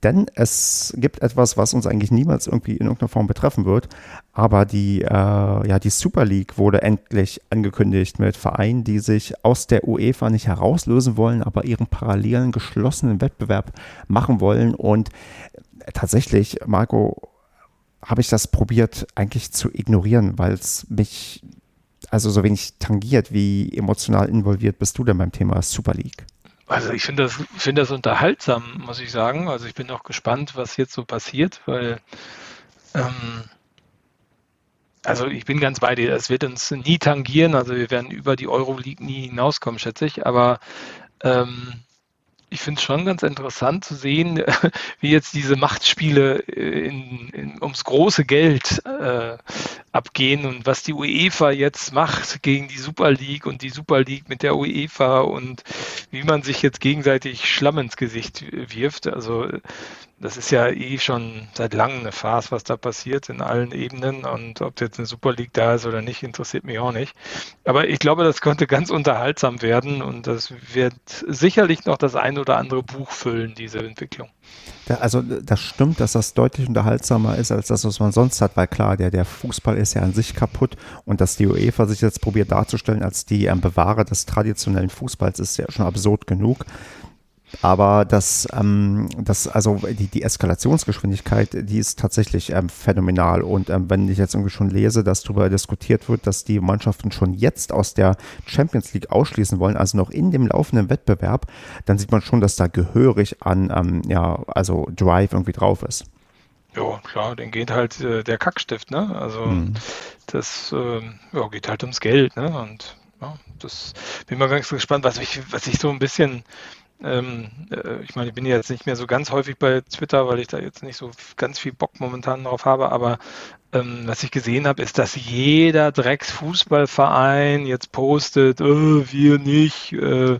Denn es gibt etwas, was uns eigentlich niemals irgendwie in irgendeiner Form betreffen wird. Aber die, äh, ja, die Super League wurde endlich angekündigt mit Vereinen, die sich aus der UEFA nicht herauslösen wollen, aber ihren parallelen geschlossenen Wettbewerb machen wollen. Und tatsächlich, Marco, habe ich das probiert eigentlich zu ignorieren, weil es mich also so wenig tangiert. Wie emotional involviert bist du denn beim Thema Super League? Also ich finde das, finde das unterhaltsam, muss ich sagen. Also ich bin auch gespannt, was jetzt so passiert, weil ähm, also ich bin ganz bei dir. Es wird uns nie tangieren. Also wir werden über die Euroleague nie hinauskommen, schätze ich. Aber ähm, ich finde es schon ganz interessant zu sehen, wie jetzt diese Machtspiele in, in, ums große Geld äh, abgehen und was die UEFA jetzt macht gegen die Super League und die Super League mit der UEFA und wie man sich jetzt gegenseitig Schlamm ins Gesicht wirft. Also das ist ja eh schon seit langem eine Phase, was da passiert in allen Ebenen. Und ob jetzt eine Super League da ist oder nicht, interessiert mich auch nicht. Aber ich glaube, das könnte ganz unterhaltsam werden und das wird sicherlich noch das ein oder andere Buch füllen, diese Entwicklung. Ja, also das stimmt, dass das deutlich unterhaltsamer ist als das, was man sonst hat, weil klar, der, der Fußball ist ja an sich kaputt und dass die UEFA sich jetzt probiert darzustellen als die ähm, Bewahrer des traditionellen Fußballs ist ja schon absurd genug. Aber das, ähm, das also die, die Eskalationsgeschwindigkeit, die ist tatsächlich ähm, phänomenal. Und ähm, wenn ich jetzt irgendwie schon lese, dass darüber diskutiert wird, dass die Mannschaften schon jetzt aus der Champions League ausschließen wollen, also noch in dem laufenden Wettbewerb, dann sieht man schon, dass da gehörig an, ähm, ja, also Drive irgendwie drauf ist. Ja, klar, den geht halt äh, der Kackstift, ne? Also mhm. das äh, ja, geht halt ums Geld, ne? Und ja, das bin mal ganz gespannt, was ich, was ich so ein bisschen Ähm, äh, ich meine, ich bin jetzt nicht mehr so ganz häufig bei Twitter, weil ich da jetzt nicht so ganz viel Bock momentan drauf habe, aber ähm, was ich gesehen habe, ist, dass jeder Drecksfußballverein jetzt postet, oh, wir nicht, äh,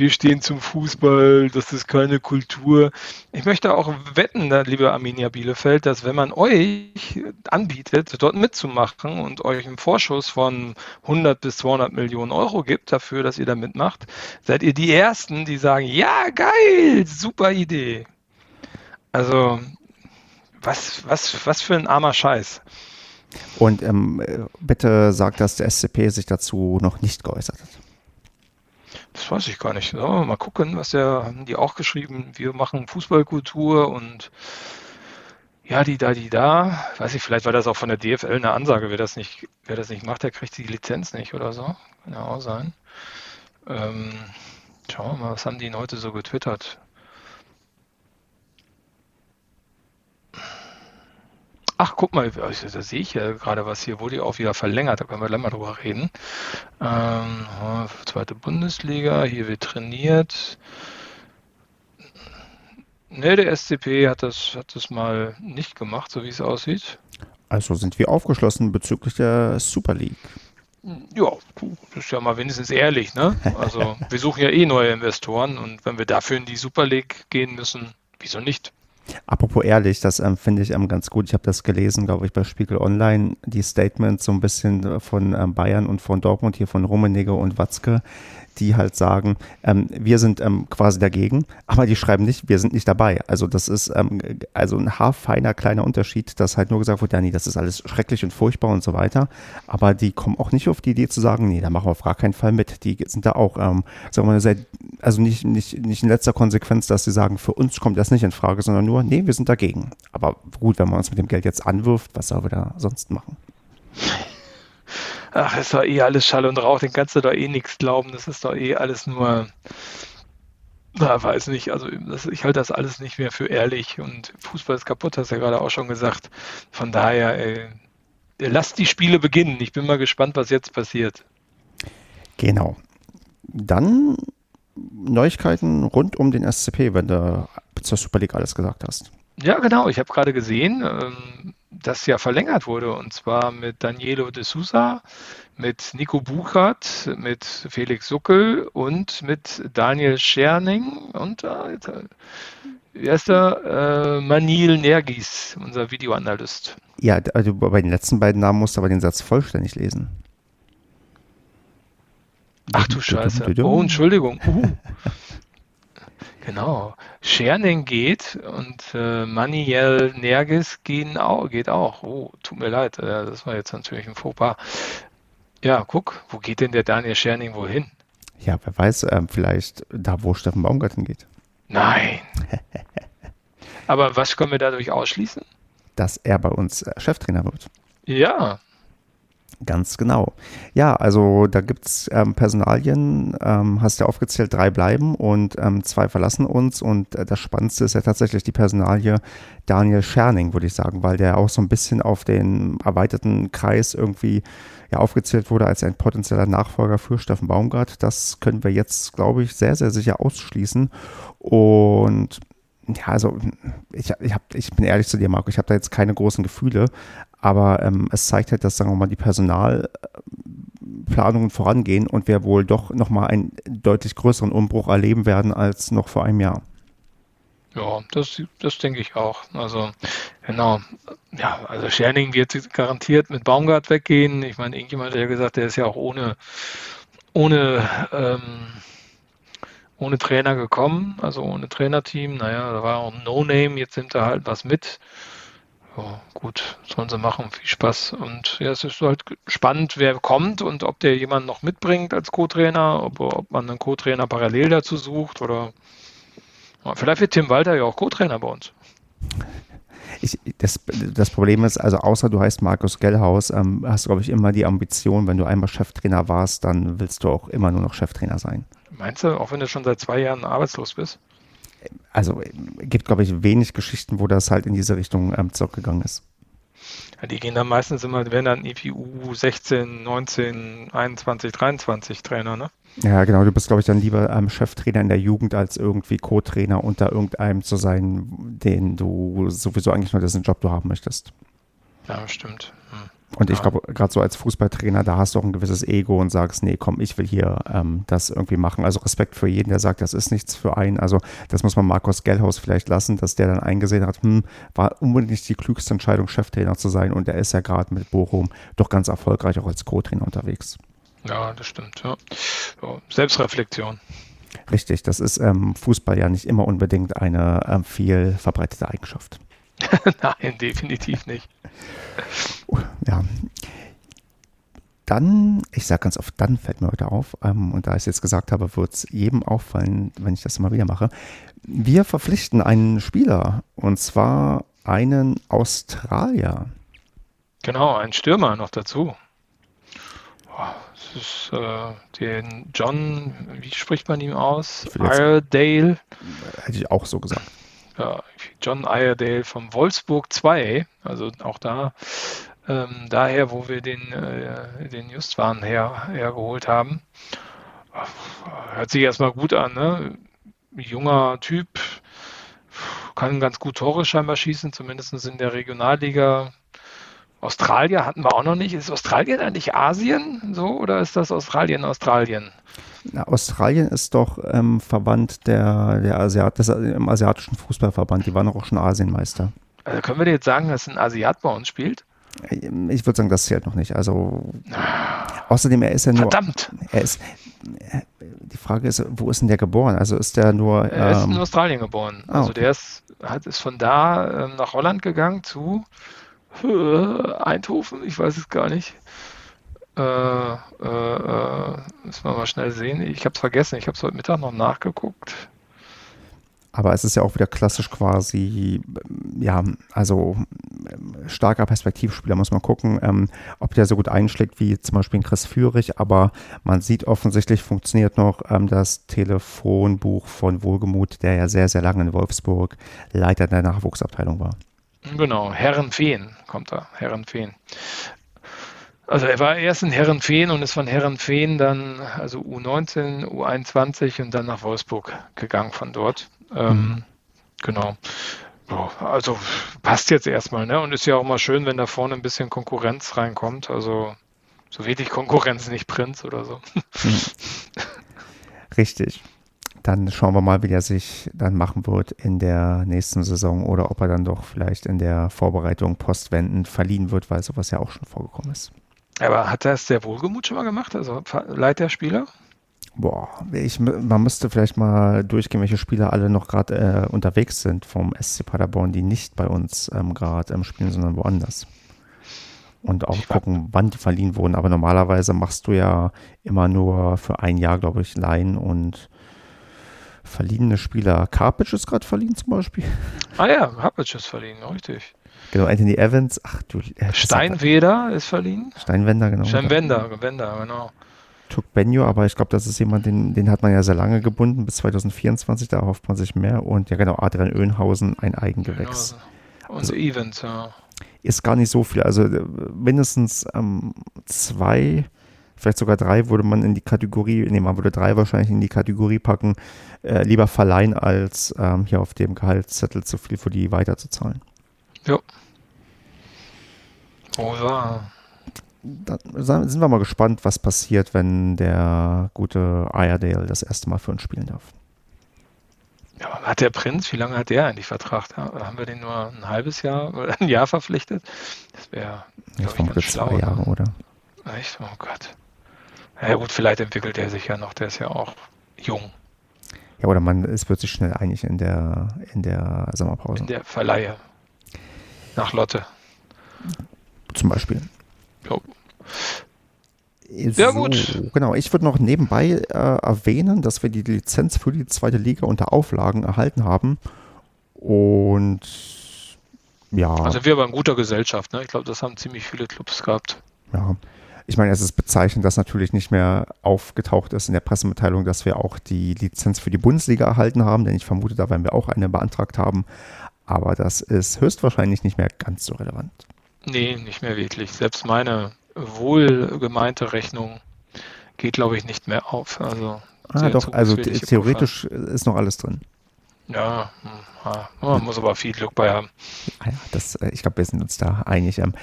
wir stehen zum Fußball, das ist keine Kultur. Ich möchte auch wetten, liebe Arminia Bielefeld, dass wenn man euch anbietet, dort mitzumachen und euch einen Vorschuss von 100 bis 200 Millionen Euro gibt dafür, dass ihr da mitmacht, seid ihr die Ersten, die sagen, ja, geil, super Idee. Also, was, was, was für ein armer Scheiß. Und ähm, bitte sagt, dass der SCP sich dazu noch nicht geäußert hat. Das weiß ich gar nicht. Ja, mal gucken, was der, haben die auch geschrieben. Wir machen Fußballkultur und ja, die da, die da. Weiß ich, vielleicht war das auch von der DFL eine Ansage. Wer das nicht, wer das nicht macht, der kriegt die Lizenz nicht oder so. Kann ja auch sein. Ähm, schauen wir mal, was haben die heute so getwittert? Ach, guck mal, da sehe ich ja gerade was hier, wurde ja auch wieder verlängert, da können wir gleich mal drüber reden. Ähm, zweite Bundesliga, hier wird trainiert. Ne, der SCP hat das, hat das mal nicht gemacht, so wie es aussieht. Also sind wir aufgeschlossen bezüglich der Super League. Ja, das ist ja mal wenigstens ehrlich, ne? Also wir suchen ja eh neue Investoren und wenn wir dafür in die Super League gehen müssen, wieso nicht? Apropos ehrlich, das ähm, finde ich ähm, ganz gut. Ich habe das gelesen, glaube ich, bei Spiegel Online, die Statements so ein bisschen von ähm, Bayern und von Dortmund, hier von Rummenigge und Watzke, die halt sagen, ähm, wir sind ähm, quasi dagegen, aber die schreiben nicht, wir sind nicht dabei. Also das ist ähm, also ein haarfeiner kleiner Unterschied, dass halt nur gesagt wird, ja nee, das ist alles schrecklich und furchtbar und so weiter. Aber die kommen auch nicht auf die Idee zu sagen, nee, da machen wir auf gar keinen Fall mit. Die sind da auch, ähm, sagen wir mal, sehr, also nicht, nicht, nicht in letzter Konsequenz, dass sie sagen, für uns kommt das nicht in Frage, sondern nur, nee, wir sind dagegen. Aber gut, wenn man uns mit dem Geld jetzt anwirft, was sollen wir da sonst machen? Ach, ist doch eh alles Schall und Rauch, den kannst du doch eh nichts glauben, das ist doch eh alles nur, na, weiß nicht, also das, ich halte das alles nicht mehr für ehrlich und Fußball ist kaputt, hast du ja gerade auch schon gesagt. Von daher, ey, lasst die Spiele beginnen. Ich bin mal gespannt, was jetzt passiert. Genau. Dann Neuigkeiten rund um den SCP, wenn du zur Super League alles gesagt hast. Ja, genau. Ich habe gerade gesehen, ähm, dass ja verlängert wurde und zwar mit Danielo de Sousa, mit Nico Buchert, mit Felix Suckel und mit Daniel Scherning und äh, jetzt, äh? Äh, Manil Nergis, unser Videoanalyst. Ja, also bei den letzten beiden Namen musst du aber den Satz vollständig lesen. Ach du Scheiße. Oh, Entschuldigung. Uh. Genau. Scherning geht und äh, Maniel Nergis gehen auch, geht auch. Oh, tut mir leid, äh, das war jetzt natürlich ein Fauxpas. Ja, guck, wo geht denn der Daniel Scherning wohl hin? Ja, wer weiß, äh, vielleicht da, wo Steffen Baumgart hingeht. Nein. Aber was können wir dadurch ausschließen? Dass er bei uns äh, Cheftrainer wird. Ja, Ganz genau. Ja, also da gibt es ähm, Personalien, ähm, hast ja aufgezählt, drei bleiben und ähm, zwei verlassen uns. Und äh, das Spannendste ist ja tatsächlich die Personalie Daniel Scherning, würde ich sagen, weil der auch so ein bisschen auf den erweiterten Kreis irgendwie ja, aufgezählt wurde als ein potenzieller Nachfolger für Steffen Baumgart. Das können wir jetzt, glaube ich, sehr, sehr sicher ausschließen. Und ja, also ich, ich, hab, ich bin ehrlich zu dir, Marco, ich habe da jetzt keine großen Gefühle, aber ähm, es zeigt halt, dass, sagen wir mal, die Personalplanungen vorangehen und wir wohl doch nochmal einen deutlich größeren Umbruch erleben werden als noch vor einem Jahr. Ja, das, das denke ich auch. Also, genau. Ja, also Scherning wird garantiert mit Baumgart weggehen. Ich meine, irgendjemand hat ja gesagt, der ist ja auch ohne, ohne, ähm, ohne Trainer gekommen, also ohne Trainerteam. Naja, da war auch ein No-Name, jetzt nimmt er halt was mit ja, gut, sollen sie machen, viel Spaß. Und ja, es ist halt spannend, wer kommt und ob der jemanden noch mitbringt als Co-Trainer, ob, ob man einen Co-Trainer parallel dazu sucht oder ja, vielleicht wird Tim Walter ja auch Co-Trainer bei uns. Ich, das, das, Problem ist, also außer du heißt Markus Gellhaus, ähm, hast du, glaube ich, immer die Ambition, wenn du einmal Cheftrainer warst, dann willst du auch immer nur noch Cheftrainer sein. Meinst du, auch wenn du schon seit zwei Jahren arbeitslos bist? also gibt, glaube ich, wenig Geschichten, wo das halt in diese Richtung ähm, zurückgegangen ist. Ja, die gehen dann meistens immer, werden dann IPU 16, 19, 21, 23 Trainer, ne? Ja, genau. Du bist, glaube ich, dann lieber ähm, Cheftrainer in der Jugend als irgendwie Co-Trainer unter irgendeinem zu sein, den du sowieso eigentlich nur diesen Job du haben möchtest. Ja, stimmt. Hm. Und ich glaube, gerade so als Fußballtrainer, da hast du auch ein gewisses Ego und sagst, nee, komm, ich will hier ähm, das irgendwie machen. Also Respekt für jeden, der sagt, das ist nichts für einen. Also das muss man Markus Gellhaus vielleicht lassen, dass der dann eingesehen hat, hm, war unbedingt nicht die klügste Entscheidung, Cheftrainer zu sein. Und er ist ja gerade mit Bochum doch ganz erfolgreich auch als Co-Trainer unterwegs. Ja, das stimmt. Ja. Selbstreflexion. Richtig, das ist ähm, Fußball ja nicht immer unbedingt eine ähm, viel verbreitete Eigenschaft. Nein, definitiv nicht. Ja. Dann, ich sage ganz oft, dann fällt mir heute auf, ähm, und da ich es jetzt gesagt habe, wird es jedem auffallen, wenn ich das immer wieder mache. Wir verpflichten einen Spieler, und zwar einen Australier. Genau, einen Stürmer noch dazu. Das ist äh, den John, wie spricht man ihn aus? Iredale. Hätte ich auch so gesagt ja, John Iredale vom Wolfsburg 2, also auch da, ähm, daher, wo wir den, äh, den Justwan her, hergeholt haben. Hört sich erstmal gut an, ne? Junger Typ, kann ganz gut Tore scheinbar schießen, zumindest in der Regionalliga. Australier hatten wir auch noch nicht. Ist Australien eigentlich Asien so oder ist das Australien Australien? Australien ist doch ähm, Verband der, der Asiat, des, im asiatischen Fußballverband. Die waren auch schon Asienmeister. Also können wir dir jetzt sagen, dass ein Asiat bei uns spielt? Ich würde sagen, das zählt noch nicht. Also außerdem, er ist ja nur. Verdammt! Er ist. Die Frage ist, wo ist denn der geboren? Also ist der nur. Er ist in ähm, Australien geboren. Ah, also der ist, hat, ist von da ähm, nach Holland gegangen zu äh, Eindhoven, ich weiß es gar nicht. Äh, äh, äh, müssen wir mal schnell sehen. Ich habe es vergessen. Ich habe es heute Mittag noch nachgeguckt. Aber es ist ja auch wieder klassisch quasi, ja, also starker Perspektivspieler, muss man gucken, ähm, ob der so gut einschlägt wie zum Beispiel Chris Führig. Aber man sieht offensichtlich funktioniert noch ähm, das Telefonbuch von Wohlgemut, der ja sehr, sehr lange in Wolfsburg Leiter der Nachwuchsabteilung war. Genau, Herrenfeen kommt da, Herrenfeen. Also er war erst in Herrenfeen und ist von Herrenfeen dann, also U19, U21 und dann nach Wolfsburg gegangen von dort. Ähm, mhm. Genau. Also passt jetzt erstmal, ne? Und ist ja auch mal schön, wenn da vorne ein bisschen Konkurrenz reinkommt. Also so wenig Konkurrenz, nicht Prinz oder so. Mhm. Richtig dann schauen wir mal, wie der sich dann machen wird in der nächsten Saison oder ob er dann doch vielleicht in der Vorbereitung postwendend verliehen wird, weil sowas ja auch schon vorgekommen ist. Aber hat das der Wohlgemut schon mal gemacht? Also leitet der Spieler? Boah, ich, man müsste vielleicht mal durchgehen, welche Spieler alle noch gerade äh, unterwegs sind vom SC Paderborn, die nicht bei uns ähm, gerade ähm, spielen, sondern woanders. Und auch ich gucken, wann die verliehen wurden. Aber normalerweise machst du ja immer nur für ein Jahr, glaube ich, Laien und verliehene Spieler. Karpic ist gerade verliehen zum Beispiel. Ah ja, Karpic ist verliehen, richtig. Genau, Anthony Evans. Ach du. Äh, Steinweder ist verliehen. Steinwender, genau. Steinwender, Wender, genau. Tuk Benjo, aber ich glaube, das ist jemand, den, den hat man ja sehr lange gebunden, bis 2024, da hofft man sich mehr. Und ja, genau, Adrian Oehnhausen, ein Eigengewächs. Genau. Und also, Evans, ja. Ist gar nicht so viel, also äh, mindestens ähm, zwei vielleicht sogar drei würde man in die Kategorie, nee, man würde drei wahrscheinlich in die Kategorie packen, äh, lieber verleihen, als ähm, hier auf dem Gehaltszettel zu viel für die weiterzuzahlen. Ja. Oh ja. Dann sind wir mal gespannt, was passiert, wenn der gute Iredale das erste Mal für uns spielen darf. Ja, hat der Prinz, wie lange hat der eigentlich Vertrag? Haben wir den nur ein halbes Jahr oder ein Jahr verpflichtet? Das wäre, ich vermute zwei Jahre, oder? Echt? Oh Gott. Ja gut, vielleicht entwickelt er sich ja noch, der ist ja auch jung. Ja, oder man, es wird sich schnell einig in der, in der Sommerpause. In der Verleihe. Nach Lotte. Zum Beispiel. Sehr so, gut. Genau, ich würde noch nebenbei äh, erwähnen, dass wir die Lizenz für die zweite Liga unter Auflagen erhalten haben. Und ja. Also wir waren in guter Gesellschaft, ne? Ich glaube, das haben ziemlich viele Clubs gehabt. Ja. Ich meine, es ist bezeichnend, dass natürlich nicht mehr aufgetaucht ist in der Pressemitteilung, dass wir auch die Lizenz für die Bundesliga erhalten haben, denn ich vermute, da werden wir auch eine beantragt haben. Aber das ist höchstwahrscheinlich nicht mehr ganz so relevant. Nee, nicht mehr wirklich. Selbst meine wohlgemeinte Rechnung geht, glaube ich, nicht mehr auf. Also, ah, doch, also theoretisch Puffer. ist noch alles drin. Ja, hm, man muss aber viel Glück bei haben. Ja, das, äh, ich glaube, wir sind uns da einig. Ähm,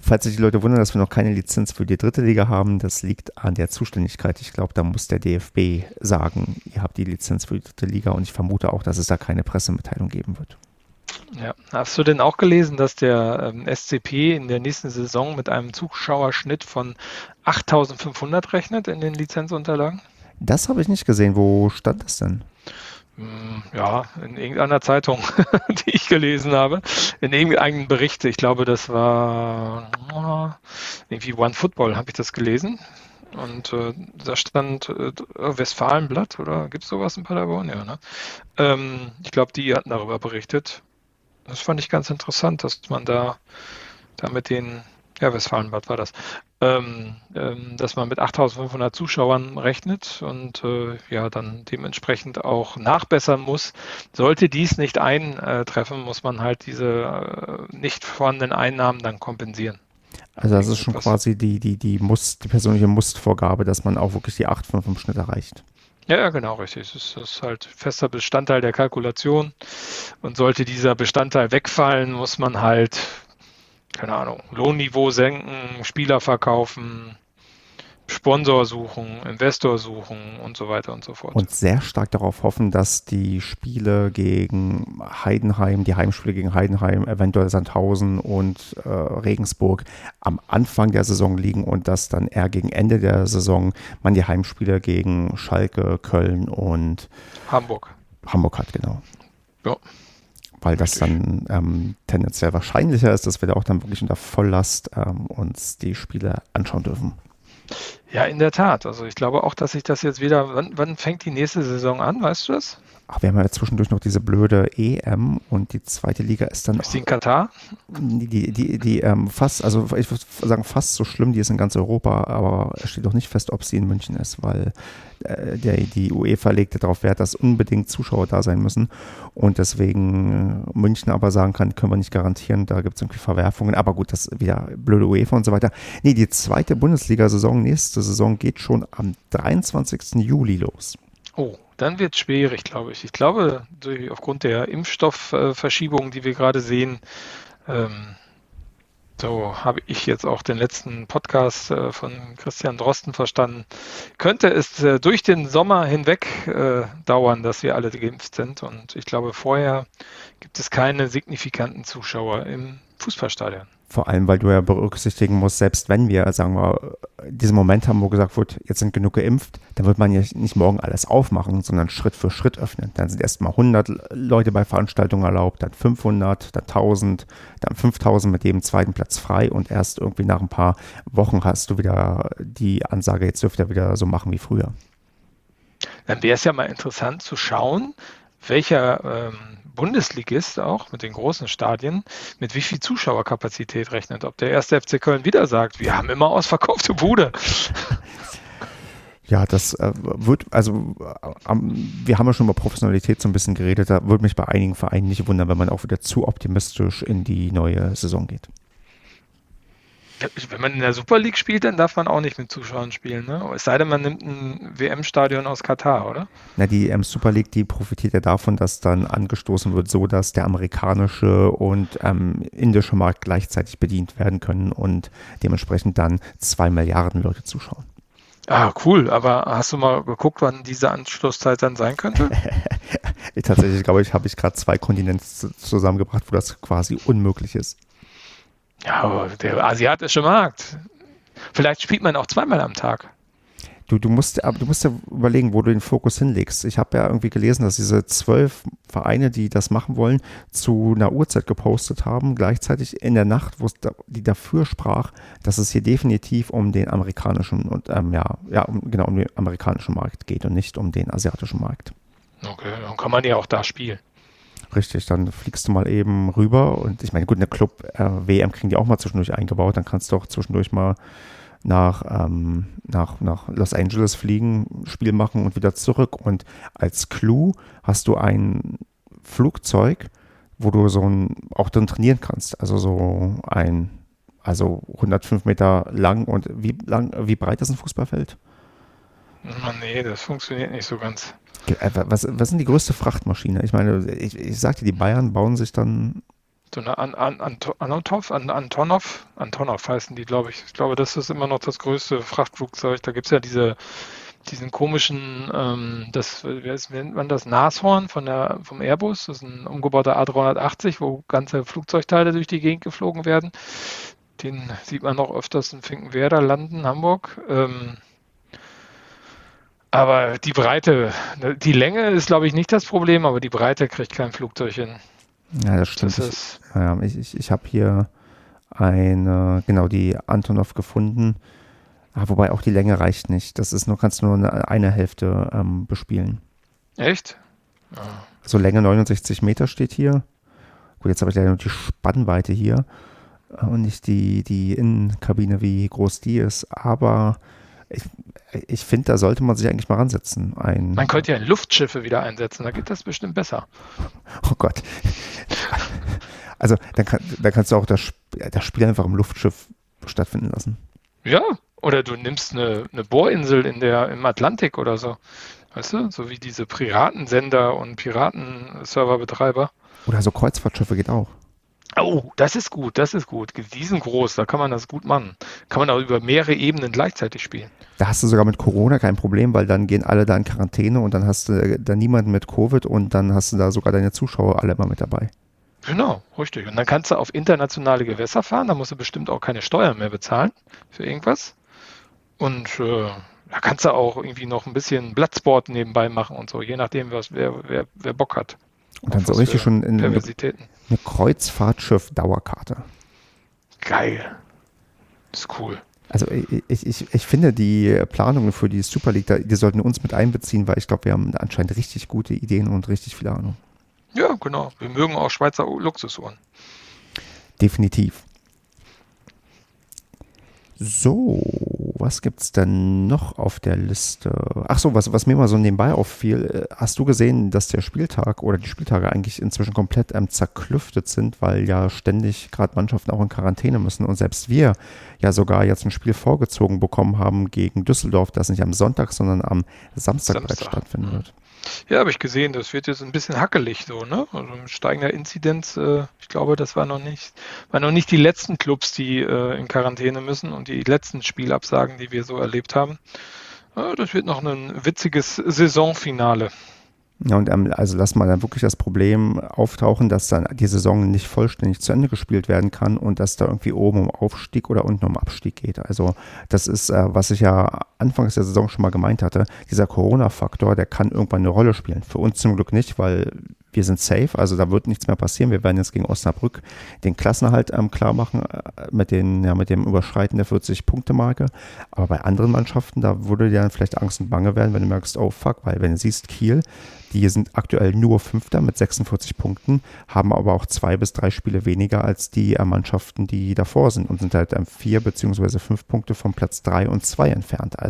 falls sich die Leute wundern, dass wir noch keine Lizenz für die dritte Liga haben, das liegt an der Zuständigkeit. Ich glaube, da muss der DFB sagen, ihr habt die Lizenz für die dritte Liga und ich vermute auch, dass es da keine Pressemitteilung geben wird. Ja, hast du denn auch gelesen, dass der ähm, SCP in der nächsten Saison mit einem Zuschauerschnitt von 8500 rechnet in den Lizenzunterlagen? Das habe ich nicht gesehen. Wo stand das denn? Hm, ja, in irgendeiner Zeitung, die ich gelesen habe, in irgendeinem Bericht. Ich glaube, das war irgendwie One Football, habe ich das gelesen. Und äh, da stand äh, Westfalenblatt oder gibt es sowas in Paderborn? Ja, ne? Ähm, ich glaube, die hatten darüber berichtet. Das fand ich ganz interessant, dass man da, da mit den, ja, Westfalenbad war das, ähm, ähm, dass man mit 8500 Zuschauern rechnet und äh, ja, dann dementsprechend auch nachbessern muss. Sollte dies nicht eintreffen, muss man halt diese äh, nicht vorhandenen Einnahmen dann kompensieren. Also das ist schon quasi die, die, die, Muss, die persönliche Mustvorgabe, dass man auch wirklich die 8,5 im Schnitt erreicht. Ja, genau, richtig. Das ist halt fester Bestandteil der Kalkulation. Und sollte dieser Bestandteil wegfallen, muss man halt, keine Ahnung, Lohnniveau senken, Spieler verkaufen, Sponsor suchen, Investor suchen und so weiter und so fort. Und sehr stark darauf hoffen, dass die Spiele gegen Heidenheim, die Heimspiele gegen Heidenheim, eventuell Sandhausen und äh, Regensburg am Anfang der Saison liegen und dass dann eher gegen Ende der Saison man die Heimspiele gegen Schalke, Köln und Hamburg. Hamburg hat, genau. Ja. Weil das dann ähm, tendenziell wahrscheinlicher ist, dass wir da auch dann wirklich unter Volllast ähm, uns die Spiele anschauen dürfen. Ja, in der Tat. Also ich glaube auch, dass sich das jetzt wieder. Wann, wann fängt die nächste Saison an? Weißt du das? Ach, wir haben ja zwischendurch noch diese blöde EM und die zweite Liga ist dann. Ist die in Katar? Die, die, die, die ähm, fast, also ich würde sagen, fast so schlimm, die ist in ganz Europa, aber es steht doch nicht fest, ob sie in München ist, weil der, die UEFA legte darauf Wert, dass unbedingt Zuschauer da sein müssen und deswegen äh, München aber sagen kann, können wir nicht garantieren, da gibt es irgendwie Verwerfungen, aber gut, das ist wieder blöde UEFA und so weiter. Nee, die zweite Bundesliga-Saison, nächste Saison geht schon am 23. Juli los. Oh, dann wird es schwierig, glaube ich. Ich glaube, aufgrund der Impfstoffverschiebung, die wir gerade sehen, ähm, so habe ich jetzt auch den letzten Podcast äh, von Christian Drosten verstanden, könnte es äh, durch den Sommer hinweg äh, dauern, dass wir alle geimpft sind. Und ich glaube, vorher gibt es keine signifikanten Zuschauer im Fußballstadion. Vor allem, weil du ja berücksichtigen musst, selbst wenn wir, sagen wir, diesen Moment haben, wo gesagt wird, jetzt sind genug geimpft, dann wird man ja nicht morgen alles aufmachen, sondern Schritt für Schritt öffnen. Dann sind erstmal 100 Leute bei Veranstaltungen erlaubt, dann 500, dann 1000, dann 5000 mit jedem zweiten Platz frei und erst irgendwie nach ein paar Wochen hast du wieder die Ansage, jetzt dürft ihr wieder so machen wie früher. Dann wäre es ja mal interessant zu schauen, welcher ähm, Bundesligist auch mit den großen Stadien, mit wie viel Zuschauerkapazität rechnet. Ob der erste FC Köln wieder sagt, wir haben immer ausverkaufte Bude. Ja, das äh, wird, also äh, wir haben ja schon über Professionalität so ein bisschen geredet, da würde mich bei einigen Vereinen nicht wundern, wenn man auch wieder zu optimistisch in die neue Saison geht. Wenn man in der Super League spielt, dann darf man auch nicht mit Zuschauern spielen. Ne? Es sei denn, man nimmt ein WM-Stadion aus Katar, oder? Na, die ähm, Super League, die profitiert ja davon, dass dann angestoßen wird, so dass der amerikanische und ähm, indische Markt gleichzeitig bedient werden können und dementsprechend dann zwei Milliarden Leute zuschauen. Ah, cool. Aber hast du mal geguckt, wann diese Anschlusszeit dann sein könnte? Tatsächlich, glaube ich, habe ich gerade zwei Kontinente zusammengebracht, wo das quasi unmöglich ist. Ja, der asiatische Markt. Vielleicht spielt man auch zweimal am Tag. Du, du, musst, aber du musst ja überlegen, wo du den Fokus hinlegst. Ich habe ja irgendwie gelesen, dass diese zwölf Vereine, die das machen wollen, zu einer Uhrzeit gepostet haben, gleichzeitig in der Nacht, wo es da, die dafür sprach, dass es hier definitiv um den amerikanischen und ähm, ja, ja, um, genau um den amerikanischen Markt geht und nicht um den asiatischen Markt. Okay, dann kann man ja auch da spielen. Richtig, dann fliegst du mal eben rüber und ich meine, gut, eine Club-WM äh, kriegen die auch mal zwischendurch eingebaut, dann kannst du auch zwischendurch mal nach, ähm, nach, nach Los Angeles fliegen, Spiel machen und wieder zurück. Und als Clou hast du ein Flugzeug, wo du so ein, auch dann trainieren kannst. Also so ein Also 105 Meter lang und wie lang, wie breit ist ein Fußballfeld? Oh nee, das funktioniert nicht so ganz. Äh, was, was sind die größte Frachtmaschine? Ich meine, ich, ich sagte, die Bayern bauen sich dann. So eine An, An, Antonov, An, Antonov, Antonov heißen die, glaube ich. Ich glaube, das ist immer noch das größte Frachtflugzeug. Da gibt es ja diese, diesen komischen, ähm, das, wie nennt man das, Nashorn von der, vom Airbus. Das ist ein umgebauter A380, wo ganze Flugzeugteile durch die Gegend geflogen werden. Den sieht man noch öfters in Finkenwerder landen, Hamburg. Ähm, aber die Breite, die Länge ist, glaube ich, nicht das Problem, aber die Breite kriegt kein Flugzeug hin. Ja, das stimmt. Das ich, ja, ich, ich, ich habe hier eine, genau, die Antonov gefunden. Ah, wobei auch die Länge reicht nicht. Das ist nur, kannst nur eine, eine Hälfte ähm, bespielen. Echt? Ah. So Länge 69 Meter steht hier. Gut, jetzt habe ich leider nur die Spannweite hier und nicht die, die Innenkabine, wie groß die ist. Aber ich, ich finde, da sollte man sich eigentlich mal ransetzen. Ein, man könnte ja Luftschiffe wieder einsetzen, da geht das bestimmt besser. Oh Gott. Also, dann, kann, dann kannst du auch das, das Spiel einfach im Luftschiff stattfinden lassen. Ja, oder du nimmst eine, eine Bohrinsel in der, im Atlantik oder so. Weißt du, so wie diese Piratensender und Piratenserverbetreiber. Oder so Kreuzfahrtschiffe geht auch. Oh, das ist gut, das ist gut. Die sind groß, da kann man das gut machen. Kann man auch über mehrere Ebenen gleichzeitig spielen. Da hast du sogar mit Corona kein Problem, weil dann gehen alle da in Quarantäne und dann hast du äh, da niemanden mit Covid und dann hast du da sogar deine Zuschauer alle immer mit dabei. Genau, richtig. Und dann kannst du auf internationale Gewässer fahren, da musst du bestimmt auch keine Steuern mehr bezahlen für irgendwas. Und äh, da kannst du auch irgendwie noch ein bisschen Blattsport nebenbei machen und so, je nachdem, was, wer, wer, wer Bock hat. Und dann so richtig schon in eine, eine Kreuzfahrtschiff-Dauerkarte. Geil. Das ist cool. Also ich, ich, ich finde die Planungen für die Super League, die sollten uns mit einbeziehen, weil ich glaube, wir haben anscheinend richtig gute Ideen und richtig viel Ahnung. Ja, genau. Wir mögen auch Schweizer Luxusuhren. Definitiv. So, was gibt es denn noch auf der Liste? Ach so, was, was mir mal so nebenbei auffiel, äh, hast du gesehen, dass der Spieltag oder die Spieltage eigentlich inzwischen komplett ähm, zerklüftet sind, weil ja ständig gerade Mannschaften auch in Quarantäne müssen und selbst wir ja sogar jetzt ein Spiel vorgezogen bekommen haben gegen Düsseldorf, das nicht am Sonntag, sondern am Samstag, Samstag. stattfinden wird. Ja, habe ich gesehen, das wird jetzt ein bisschen hackelig so, ne? Also steigender Inzidenz, äh, ich glaube, das war noch nicht, waren noch nicht die letzten Clubs, die äh, in Quarantäne müssen und die letzten Spielabsagen, die wir so erlebt haben. Äh, das wird noch ein witziges Saisonfinale. Ja, und ähm, also lass mal dann wirklich das Problem auftauchen, dass dann die Saison nicht vollständig zu Ende gespielt werden kann und dass da irgendwie oben um Aufstieg oder unten um Abstieg geht. Also das ist, äh, was ich ja anfangs der Saison schon mal gemeint hatte, dieser Corona-Faktor, der kann irgendwann eine Rolle spielen. Für uns zum Glück nicht, weil wir sind safe, also da wird nichts mehr passieren. Wir werden jetzt gegen Osnabrück den Klassenerhalt ähm, klar machen äh, mit, den, ja, mit dem Überschreiten der 40-Punkte-Marke. Aber bei anderen Mannschaften, da würde dir dann vielleicht Angst und Bange werden, wenn du merkst, oh fuck, weil wenn du siehst, Kiel, die sind aktuell nur Fünfter mit 46 Punkten, haben aber auch zwei bis drei Spiele weniger als die äh, Mannschaften, die davor sind und sind halt ähm, vier beziehungsweise fünf Punkte vom Platz drei und zwei entfernt. Also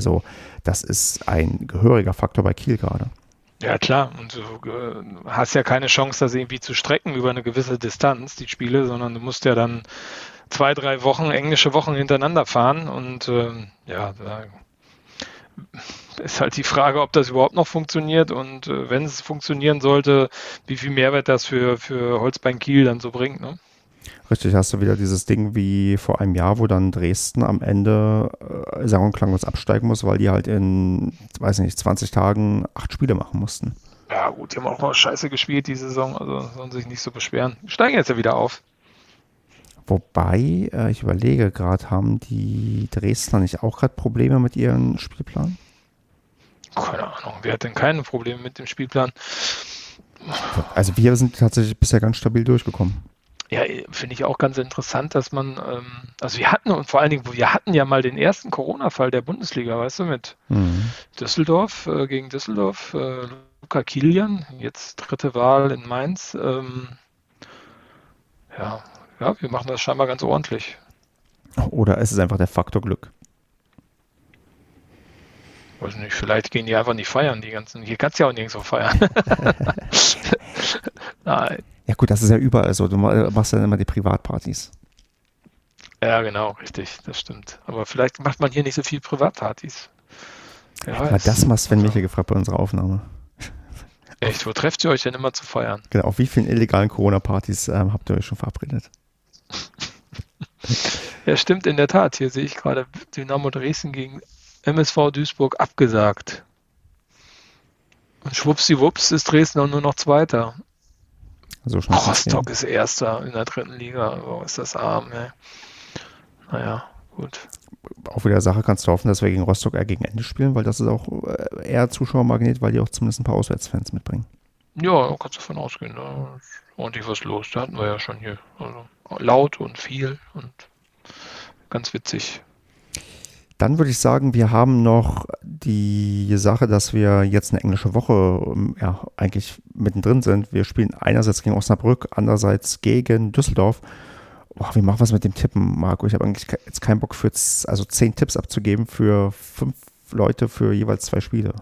das ist ein gehöriger Faktor bei Kiel gerade. Ja, klar. Und du äh, hast ja keine Chance, das irgendwie zu strecken über eine gewisse Distanz, die Spiele, sondern du musst ja dann zwei, drei Wochen, englische Wochen hintereinander fahren. Und äh, ja, da ist halt die Frage, ob das überhaupt noch funktioniert und äh, wenn es funktionieren sollte, wie viel Mehrwert das für, für Holzbein Kiel dann so bringt. Ne? Richtig, hast du wieder dieses Ding wie vor einem Jahr, wo dann Dresden am Ende äh, sang- und klanglos absteigen muss, weil die halt in, weiß nicht, 20 Tagen acht Spiele machen mussten. Ja, gut, die haben auch mal scheiße gespielt die Saison, also sollen sich nicht so beschweren. Steigen jetzt ja wieder auf. Wobei, äh, ich überlege gerade, haben die Dresdner nicht auch gerade Probleme mit ihrem Spielplan? Keine Ahnung, wer hat denn keine Probleme mit dem Spielplan? Also wir sind tatsächlich bisher ganz stabil durchgekommen. Ja, finde ich auch ganz interessant, dass man, ähm, also wir hatten und vor allen Dingen, wir hatten ja mal den ersten Corona-Fall der Bundesliga, weißt du, mit mhm. Düsseldorf äh, gegen Düsseldorf, äh, Luca Kilian, jetzt dritte Wahl in Mainz. Ähm, ja, ja, wir machen das scheinbar ganz ordentlich. Oder ist es einfach der Faktor Glück? Weiß nicht, vielleicht gehen die einfach nicht feiern, die ganzen. Hier kannst du ja auch nirgendwo feiern. Nein. Ja gut, das ist ja überall so. Du machst ja immer die Privatpartys. Ja, genau, richtig, das stimmt. Aber vielleicht macht man hier nicht so viel Privatpartys. Ja, das mal Sven Michel gefragt bei unserer Aufnahme. Echt, wo trefft ihr euch denn immer zu feiern? Genau, auf wie vielen illegalen Corona-Partys ähm, habt ihr euch schon verabredet? ja, stimmt in der Tat. Hier sehe ich gerade Dynamo Dresden gegen MSV Duisburg abgesagt. Und schwuppsiwupps ist Dresden auch nur noch Zweiter. So Rostock ist Erster in der dritten Liga. Oh, ist das arm, ey. Naja, gut. Auch wieder Sache kannst du hoffen, dass wir gegen Rostock eher gegen Ende spielen, weil das ist auch äh, eher Zuschauermagnet, weil die auch zumindest ein paar Auswärtsfans mitbringen. Ja, kannst du davon ausgehen. Da ist ordentlich was los. Da hatten wir ja schon hier. Also laut und viel und ganz witzig. Dann würde ich sagen, wir haben noch die Sache, dass wir jetzt eine englische Woche ähm, ja, eigentlich mittendrin sind. Wir spielen einerseits gegen Osnabrück, andererseits gegen Düsseldorf. Boah, wie machen wir es mit dem Tippen, Marco? Ich habe eigentlich jetzt keinen Bock für also zehn Tipps abzugeben für fünf Leute für jeweils zwei Spiele.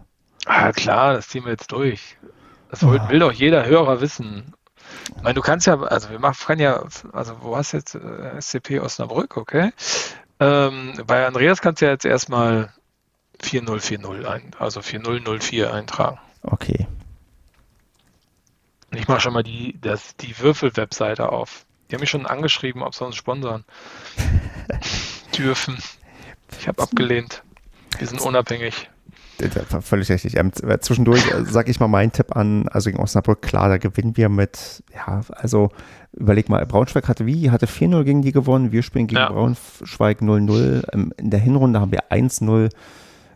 Ah, klar, das ziehen wir jetzt durch. Das will, oh. will doch jeder Hörer wissen. Ich meine, du kannst ja, also wir machen ja, also wo hast du jetzt äh, SCP Osnabrück, okay? Ähm, bei Andreas kannst du ja jetzt erstmal 4040 ein, also 4004 eintragen. Okay. Ich mache schon mal die, das, die Würfel-Webseite auf. Die haben mich schon angeschrieben, ob sie uns sponsern dürfen. Ich habe abgelehnt. Wir sind unabhängig. Völlig richtig. Ähm, zwischendurch äh, sage ich mal meinen Tipp an, also gegen Osnabrück, klar, da gewinnen wir mit, ja, also überleg mal, Braunschweig hatte wie? Hatte 4-0 gegen die gewonnen, wir spielen gegen ja. Braunschweig 0-0. Ähm, in der Hinrunde haben wir 1-0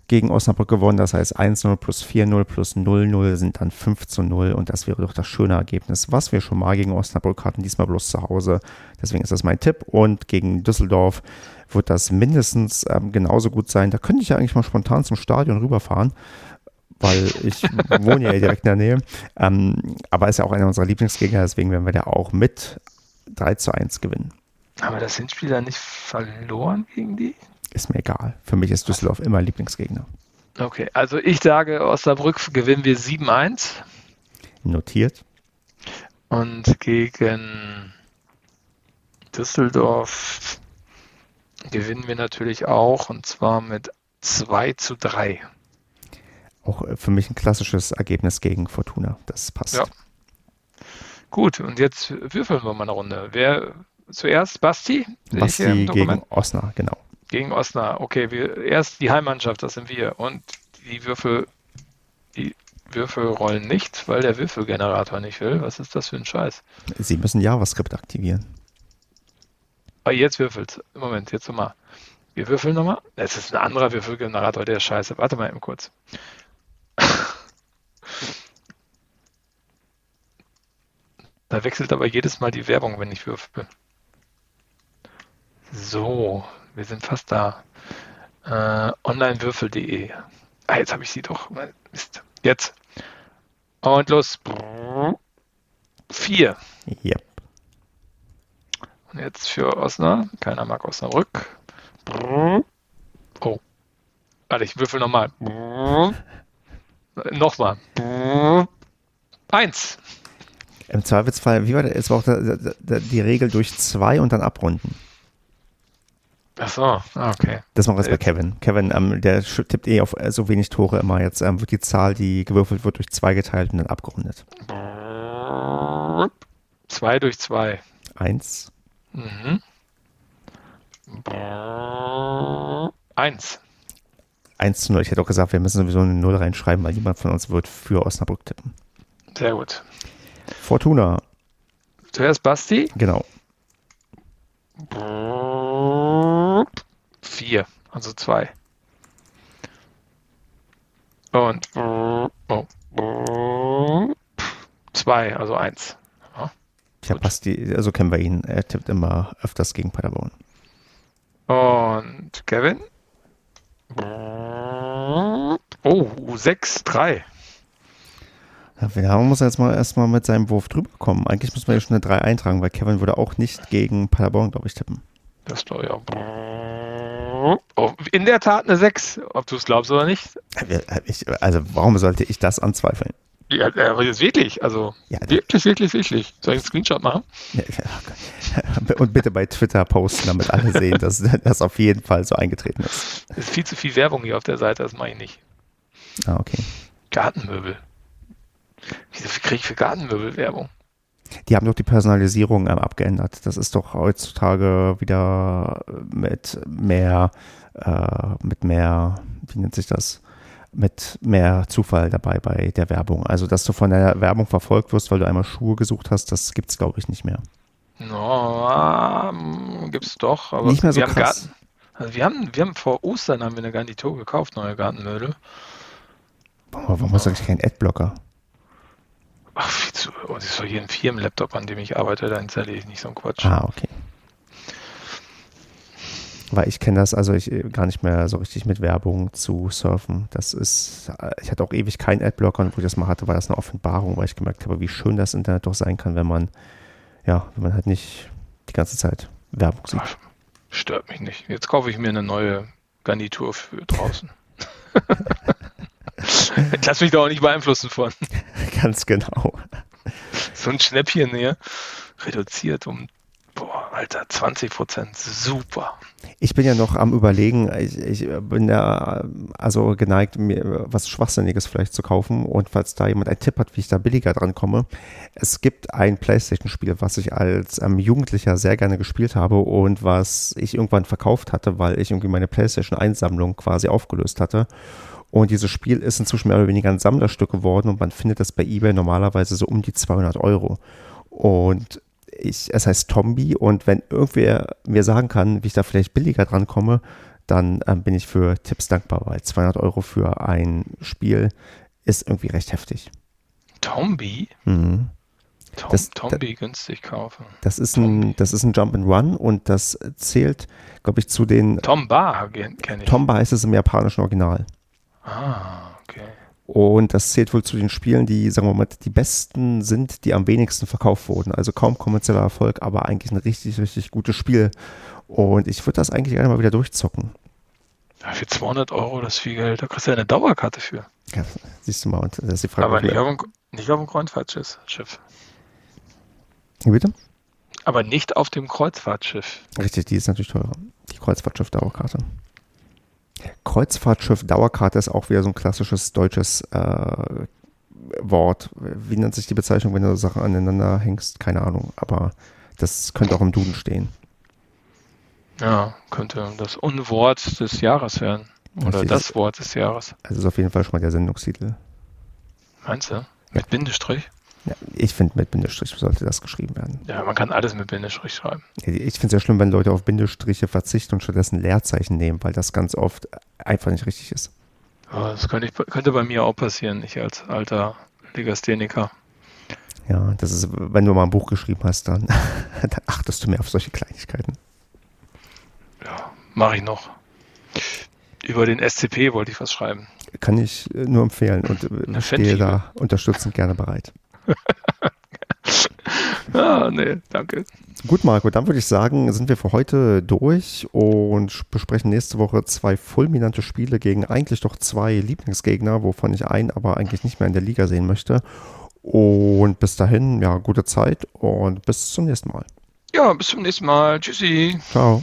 gegen Osnabrück gewonnen, das heißt 1-0 plus 4-0 plus 0-0 sind dann 5-0 und das wäre doch das schöne Ergebnis, was wir schon mal gegen Osnabrück hatten, diesmal bloß zu Hause. Deswegen ist das mein Tipp und gegen Düsseldorf wird das mindestens ähm, genauso gut sein. Da könnte ich ja eigentlich mal spontan zum Stadion rüberfahren, weil ich wohne ja direkt in der Nähe. Ähm, aber ist ja auch einer unserer Lieblingsgegner, deswegen werden wir da auch mit 3 zu 1 gewinnen. Aber das Hinspiel da nicht verloren gegen die? Ist mir egal. Für mich ist Düsseldorf immer Lieblingsgegner. Okay, also ich sage, Osnabrück gewinnen wir 7-1. Notiert. Und gegen Düsseldorf gewinnen wir natürlich auch und zwar mit 2 zu 3. Auch äh, für mich ein klassisches Ergebnis gegen Fortuna. Das passt. Ja. Gut, und jetzt würfeln wir mal eine Runde. Wer zuerst? Basti? Basti gegen Osnabrück, genau. Gegen Osnabrück. Okay, wir, erst die Heimmannschaft, das sind wir. Und die Würfel, die Würfel rollen nicht, weil der Würfelgenerator nicht will. Was ist das für ein Scheiß? Sie müssen JavaScript aktivieren. Ah, jetzt würfelt. Moment, jetzt nochmal. Wir würfeln nochmal. Es ist ein anderer Würfelgenerator, der ist scheiße. Warte mal eben kurz. Da wechselt aber jedes Mal die Werbung, wenn ich würfel. So, wir sind fast da. Äh, onlinewürfel.de. Ah, jetzt habe ich sie doch. Mist. Jetzt. Und los. Vier. Yep. Und jetzt für Osnabrück. Keiner mag Osnabrück. Oh. Warte, ich würfel nochmal. Nochmal. Eins. Im Zweifelsfall, wie war das? Es war auch die Regel durch zwei und dann abrunden. Ach so, ah, okay. Das machen wir jetzt bei Kevin. Kevin, ähm, der tippt eh auf äh, so wenig Tore immer. Jetzt ähm, wird die Zahl, die gewürfelt wird, durch zwei geteilt und dann abgerundet. Zwei durch zwei. Eins. Mhm. Eins. Eins zu null. Ich hätte auch gesagt, wir müssen sowieso eine Null reinschreiben, weil jemand von uns wird für Osnabrück tippen. Sehr gut. Fortuna. Zuerst Basti. Genau. Vier, also zwei. Und oh, zwei, also eins. Tja, Basti, also kennen wir ihn. Er tippt immer öfters gegen Paderborn. Und Kevin? Oh, 6-3. Ja, wir muss jetzt mal erstmal mit seinem Wurf drüber kommen. Eigentlich muss man ja schon eine 3 eintragen, weil Kevin würde auch nicht gegen Paderborn, glaube ich, tippen. Das glaube ich auch. Oh, in der Tat eine 6, ob du es glaubst oder nicht. Ich, also warum sollte ich das anzweifeln? Ja, aber jetzt wirklich, also ja, wirklich, wirklich, wirklich. Soll ich einen Screenshot machen? Ja, und bitte bei Twitter posten, damit alle sehen, dass das auf jeden Fall so eingetreten ist. Es ist viel zu viel Werbung hier auf der Seite, das mache ich nicht. Ah, okay. Gartenmöbel. Wieso kriege ich für Gartenmöbel Werbung? Die haben doch die Personalisierung ähm, abgeändert. Das ist doch heutzutage wieder mit mehr, äh, mit mehr, wie nennt sich das? mit mehr Zufall dabei bei der Werbung. Also, dass du von der Werbung verfolgt wirst, weil du einmal Schuhe gesucht hast, das gibt es, glaube ich, nicht mehr. No, gibt es doch. Aber nicht mehr so wir krass. Haben also wir, haben, wir haben vor Ostern haben wir eine Garnitur gekauft, neue Gartenmöbel. Warum, warum hast du eigentlich keinen Adblocker? Ach, viel zu. Oh, das ist doch hier ein Firmenlaptop, an dem ich arbeite, da installiere ich nicht so einen Quatsch. Ah, okay. Weil ich kenne das, also ich äh, gar nicht mehr so richtig mit Werbung zu surfen. Das ist, äh, ich hatte auch ewig keinen Adblocker und wo ich das mal hatte, war das eine Offenbarung, weil ich gemerkt habe, wie schön das Internet doch sein kann, wenn man, ja, wenn man halt nicht die ganze Zeit Werbung sieht. Ach, stört mich nicht. Jetzt kaufe ich mir eine neue Garnitur für draußen. Lass mich doch auch nicht beeinflussen von. Ganz genau. So ein Schnäppchen hier reduziert um Boah, Alter, 20 Prozent, super. Ich bin ja noch am Überlegen, ich, ich, bin ja also geneigt, mir was Schwachsinniges vielleicht zu kaufen und falls da jemand einen Tipp hat, wie ich da billiger dran komme. Es gibt ein Playstation-Spiel, was ich als ähm, Jugendlicher sehr gerne gespielt habe und was ich irgendwann verkauft hatte, weil ich irgendwie meine Playstation-Einsammlung quasi aufgelöst hatte. Und dieses Spiel ist inzwischen mehr oder weniger ein Sammlerstück geworden und man findet das bei eBay normalerweise so um die 200 Euro. Und ich, es heißt Tombi und wenn irgendwer mir sagen kann, wie ich da vielleicht billiger dran komme, dann ähm, bin ich für Tipps dankbar, weil 200 Euro für ein Spiel ist irgendwie recht heftig. Tombi? Mhm. Tom, das, Tombi günstig kaufen. Das ist ein, das ist ein Jump and Run und das zählt, glaube ich, zu den. Tomba kenne ich. Tomba heißt es im japanischen Original. Ah, okay. Und das zählt wohl zu den Spielen, die, sagen wir mal, die besten sind, die am wenigsten verkauft wurden. Also kaum kommerzieller Erfolg, aber eigentlich ein richtig, richtig gutes Spiel. Und ich würde das eigentlich gerne mal wieder durchzocken. Ja, für 200 Euro, das ist viel Geld. Da kriegst du ja eine Dauerkarte für. Ja, siehst du mal, und das ist die Frage. Aber nicht auf, dem, nicht auf dem Kreuzfahrtschiff. Wie bitte? Aber nicht auf dem Kreuzfahrtschiff. Richtig, die ist natürlich teurer. Die Kreuzfahrtschiff-Dauerkarte. Kreuzfahrtschiff Dauerkarte ist auch wieder so ein klassisches deutsches äh, Wort. Wie nennt sich die Bezeichnung, wenn du Sachen aneinander hängst? Keine Ahnung, aber das könnte auch im Duden stehen. Ja, könnte das Unwort des Jahres werden. Oder das, das Wort des Jahres. Also ist auf jeden Fall schon mal der Sendungstitel. Meinst du? Mit ja. Bindestrich? Ja, ich finde, mit Bindestrich sollte das geschrieben werden. Ja, man kann alles mit Bindestrich schreiben. Ich finde es ja schlimm, wenn Leute auf Bindestriche verzichten und stattdessen Leerzeichen nehmen, weil das ganz oft einfach nicht richtig ist. Ja, das könnte, ich, könnte bei mir auch passieren, ich als alter Legastheniker. Ja, das ist, wenn du mal ein Buch geschrieben hast, dann, dann achtest du mehr auf solche Kleinigkeiten. Ja, mache ich noch. Über den SCP wollte ich was schreiben. Kann ich nur empfehlen und äh, stehe da unterstützend gerne bereit. ah, nee, danke. Gut, Marco, dann würde ich sagen, sind wir für heute durch und besprechen nächste Woche zwei fulminante Spiele gegen eigentlich doch zwei Lieblingsgegner, wovon ich einen aber eigentlich nicht mehr in der Liga sehen möchte. Und bis dahin, ja, gute Zeit und bis zum nächsten Mal. Ja, bis zum nächsten Mal. Tschüssi. Ciao.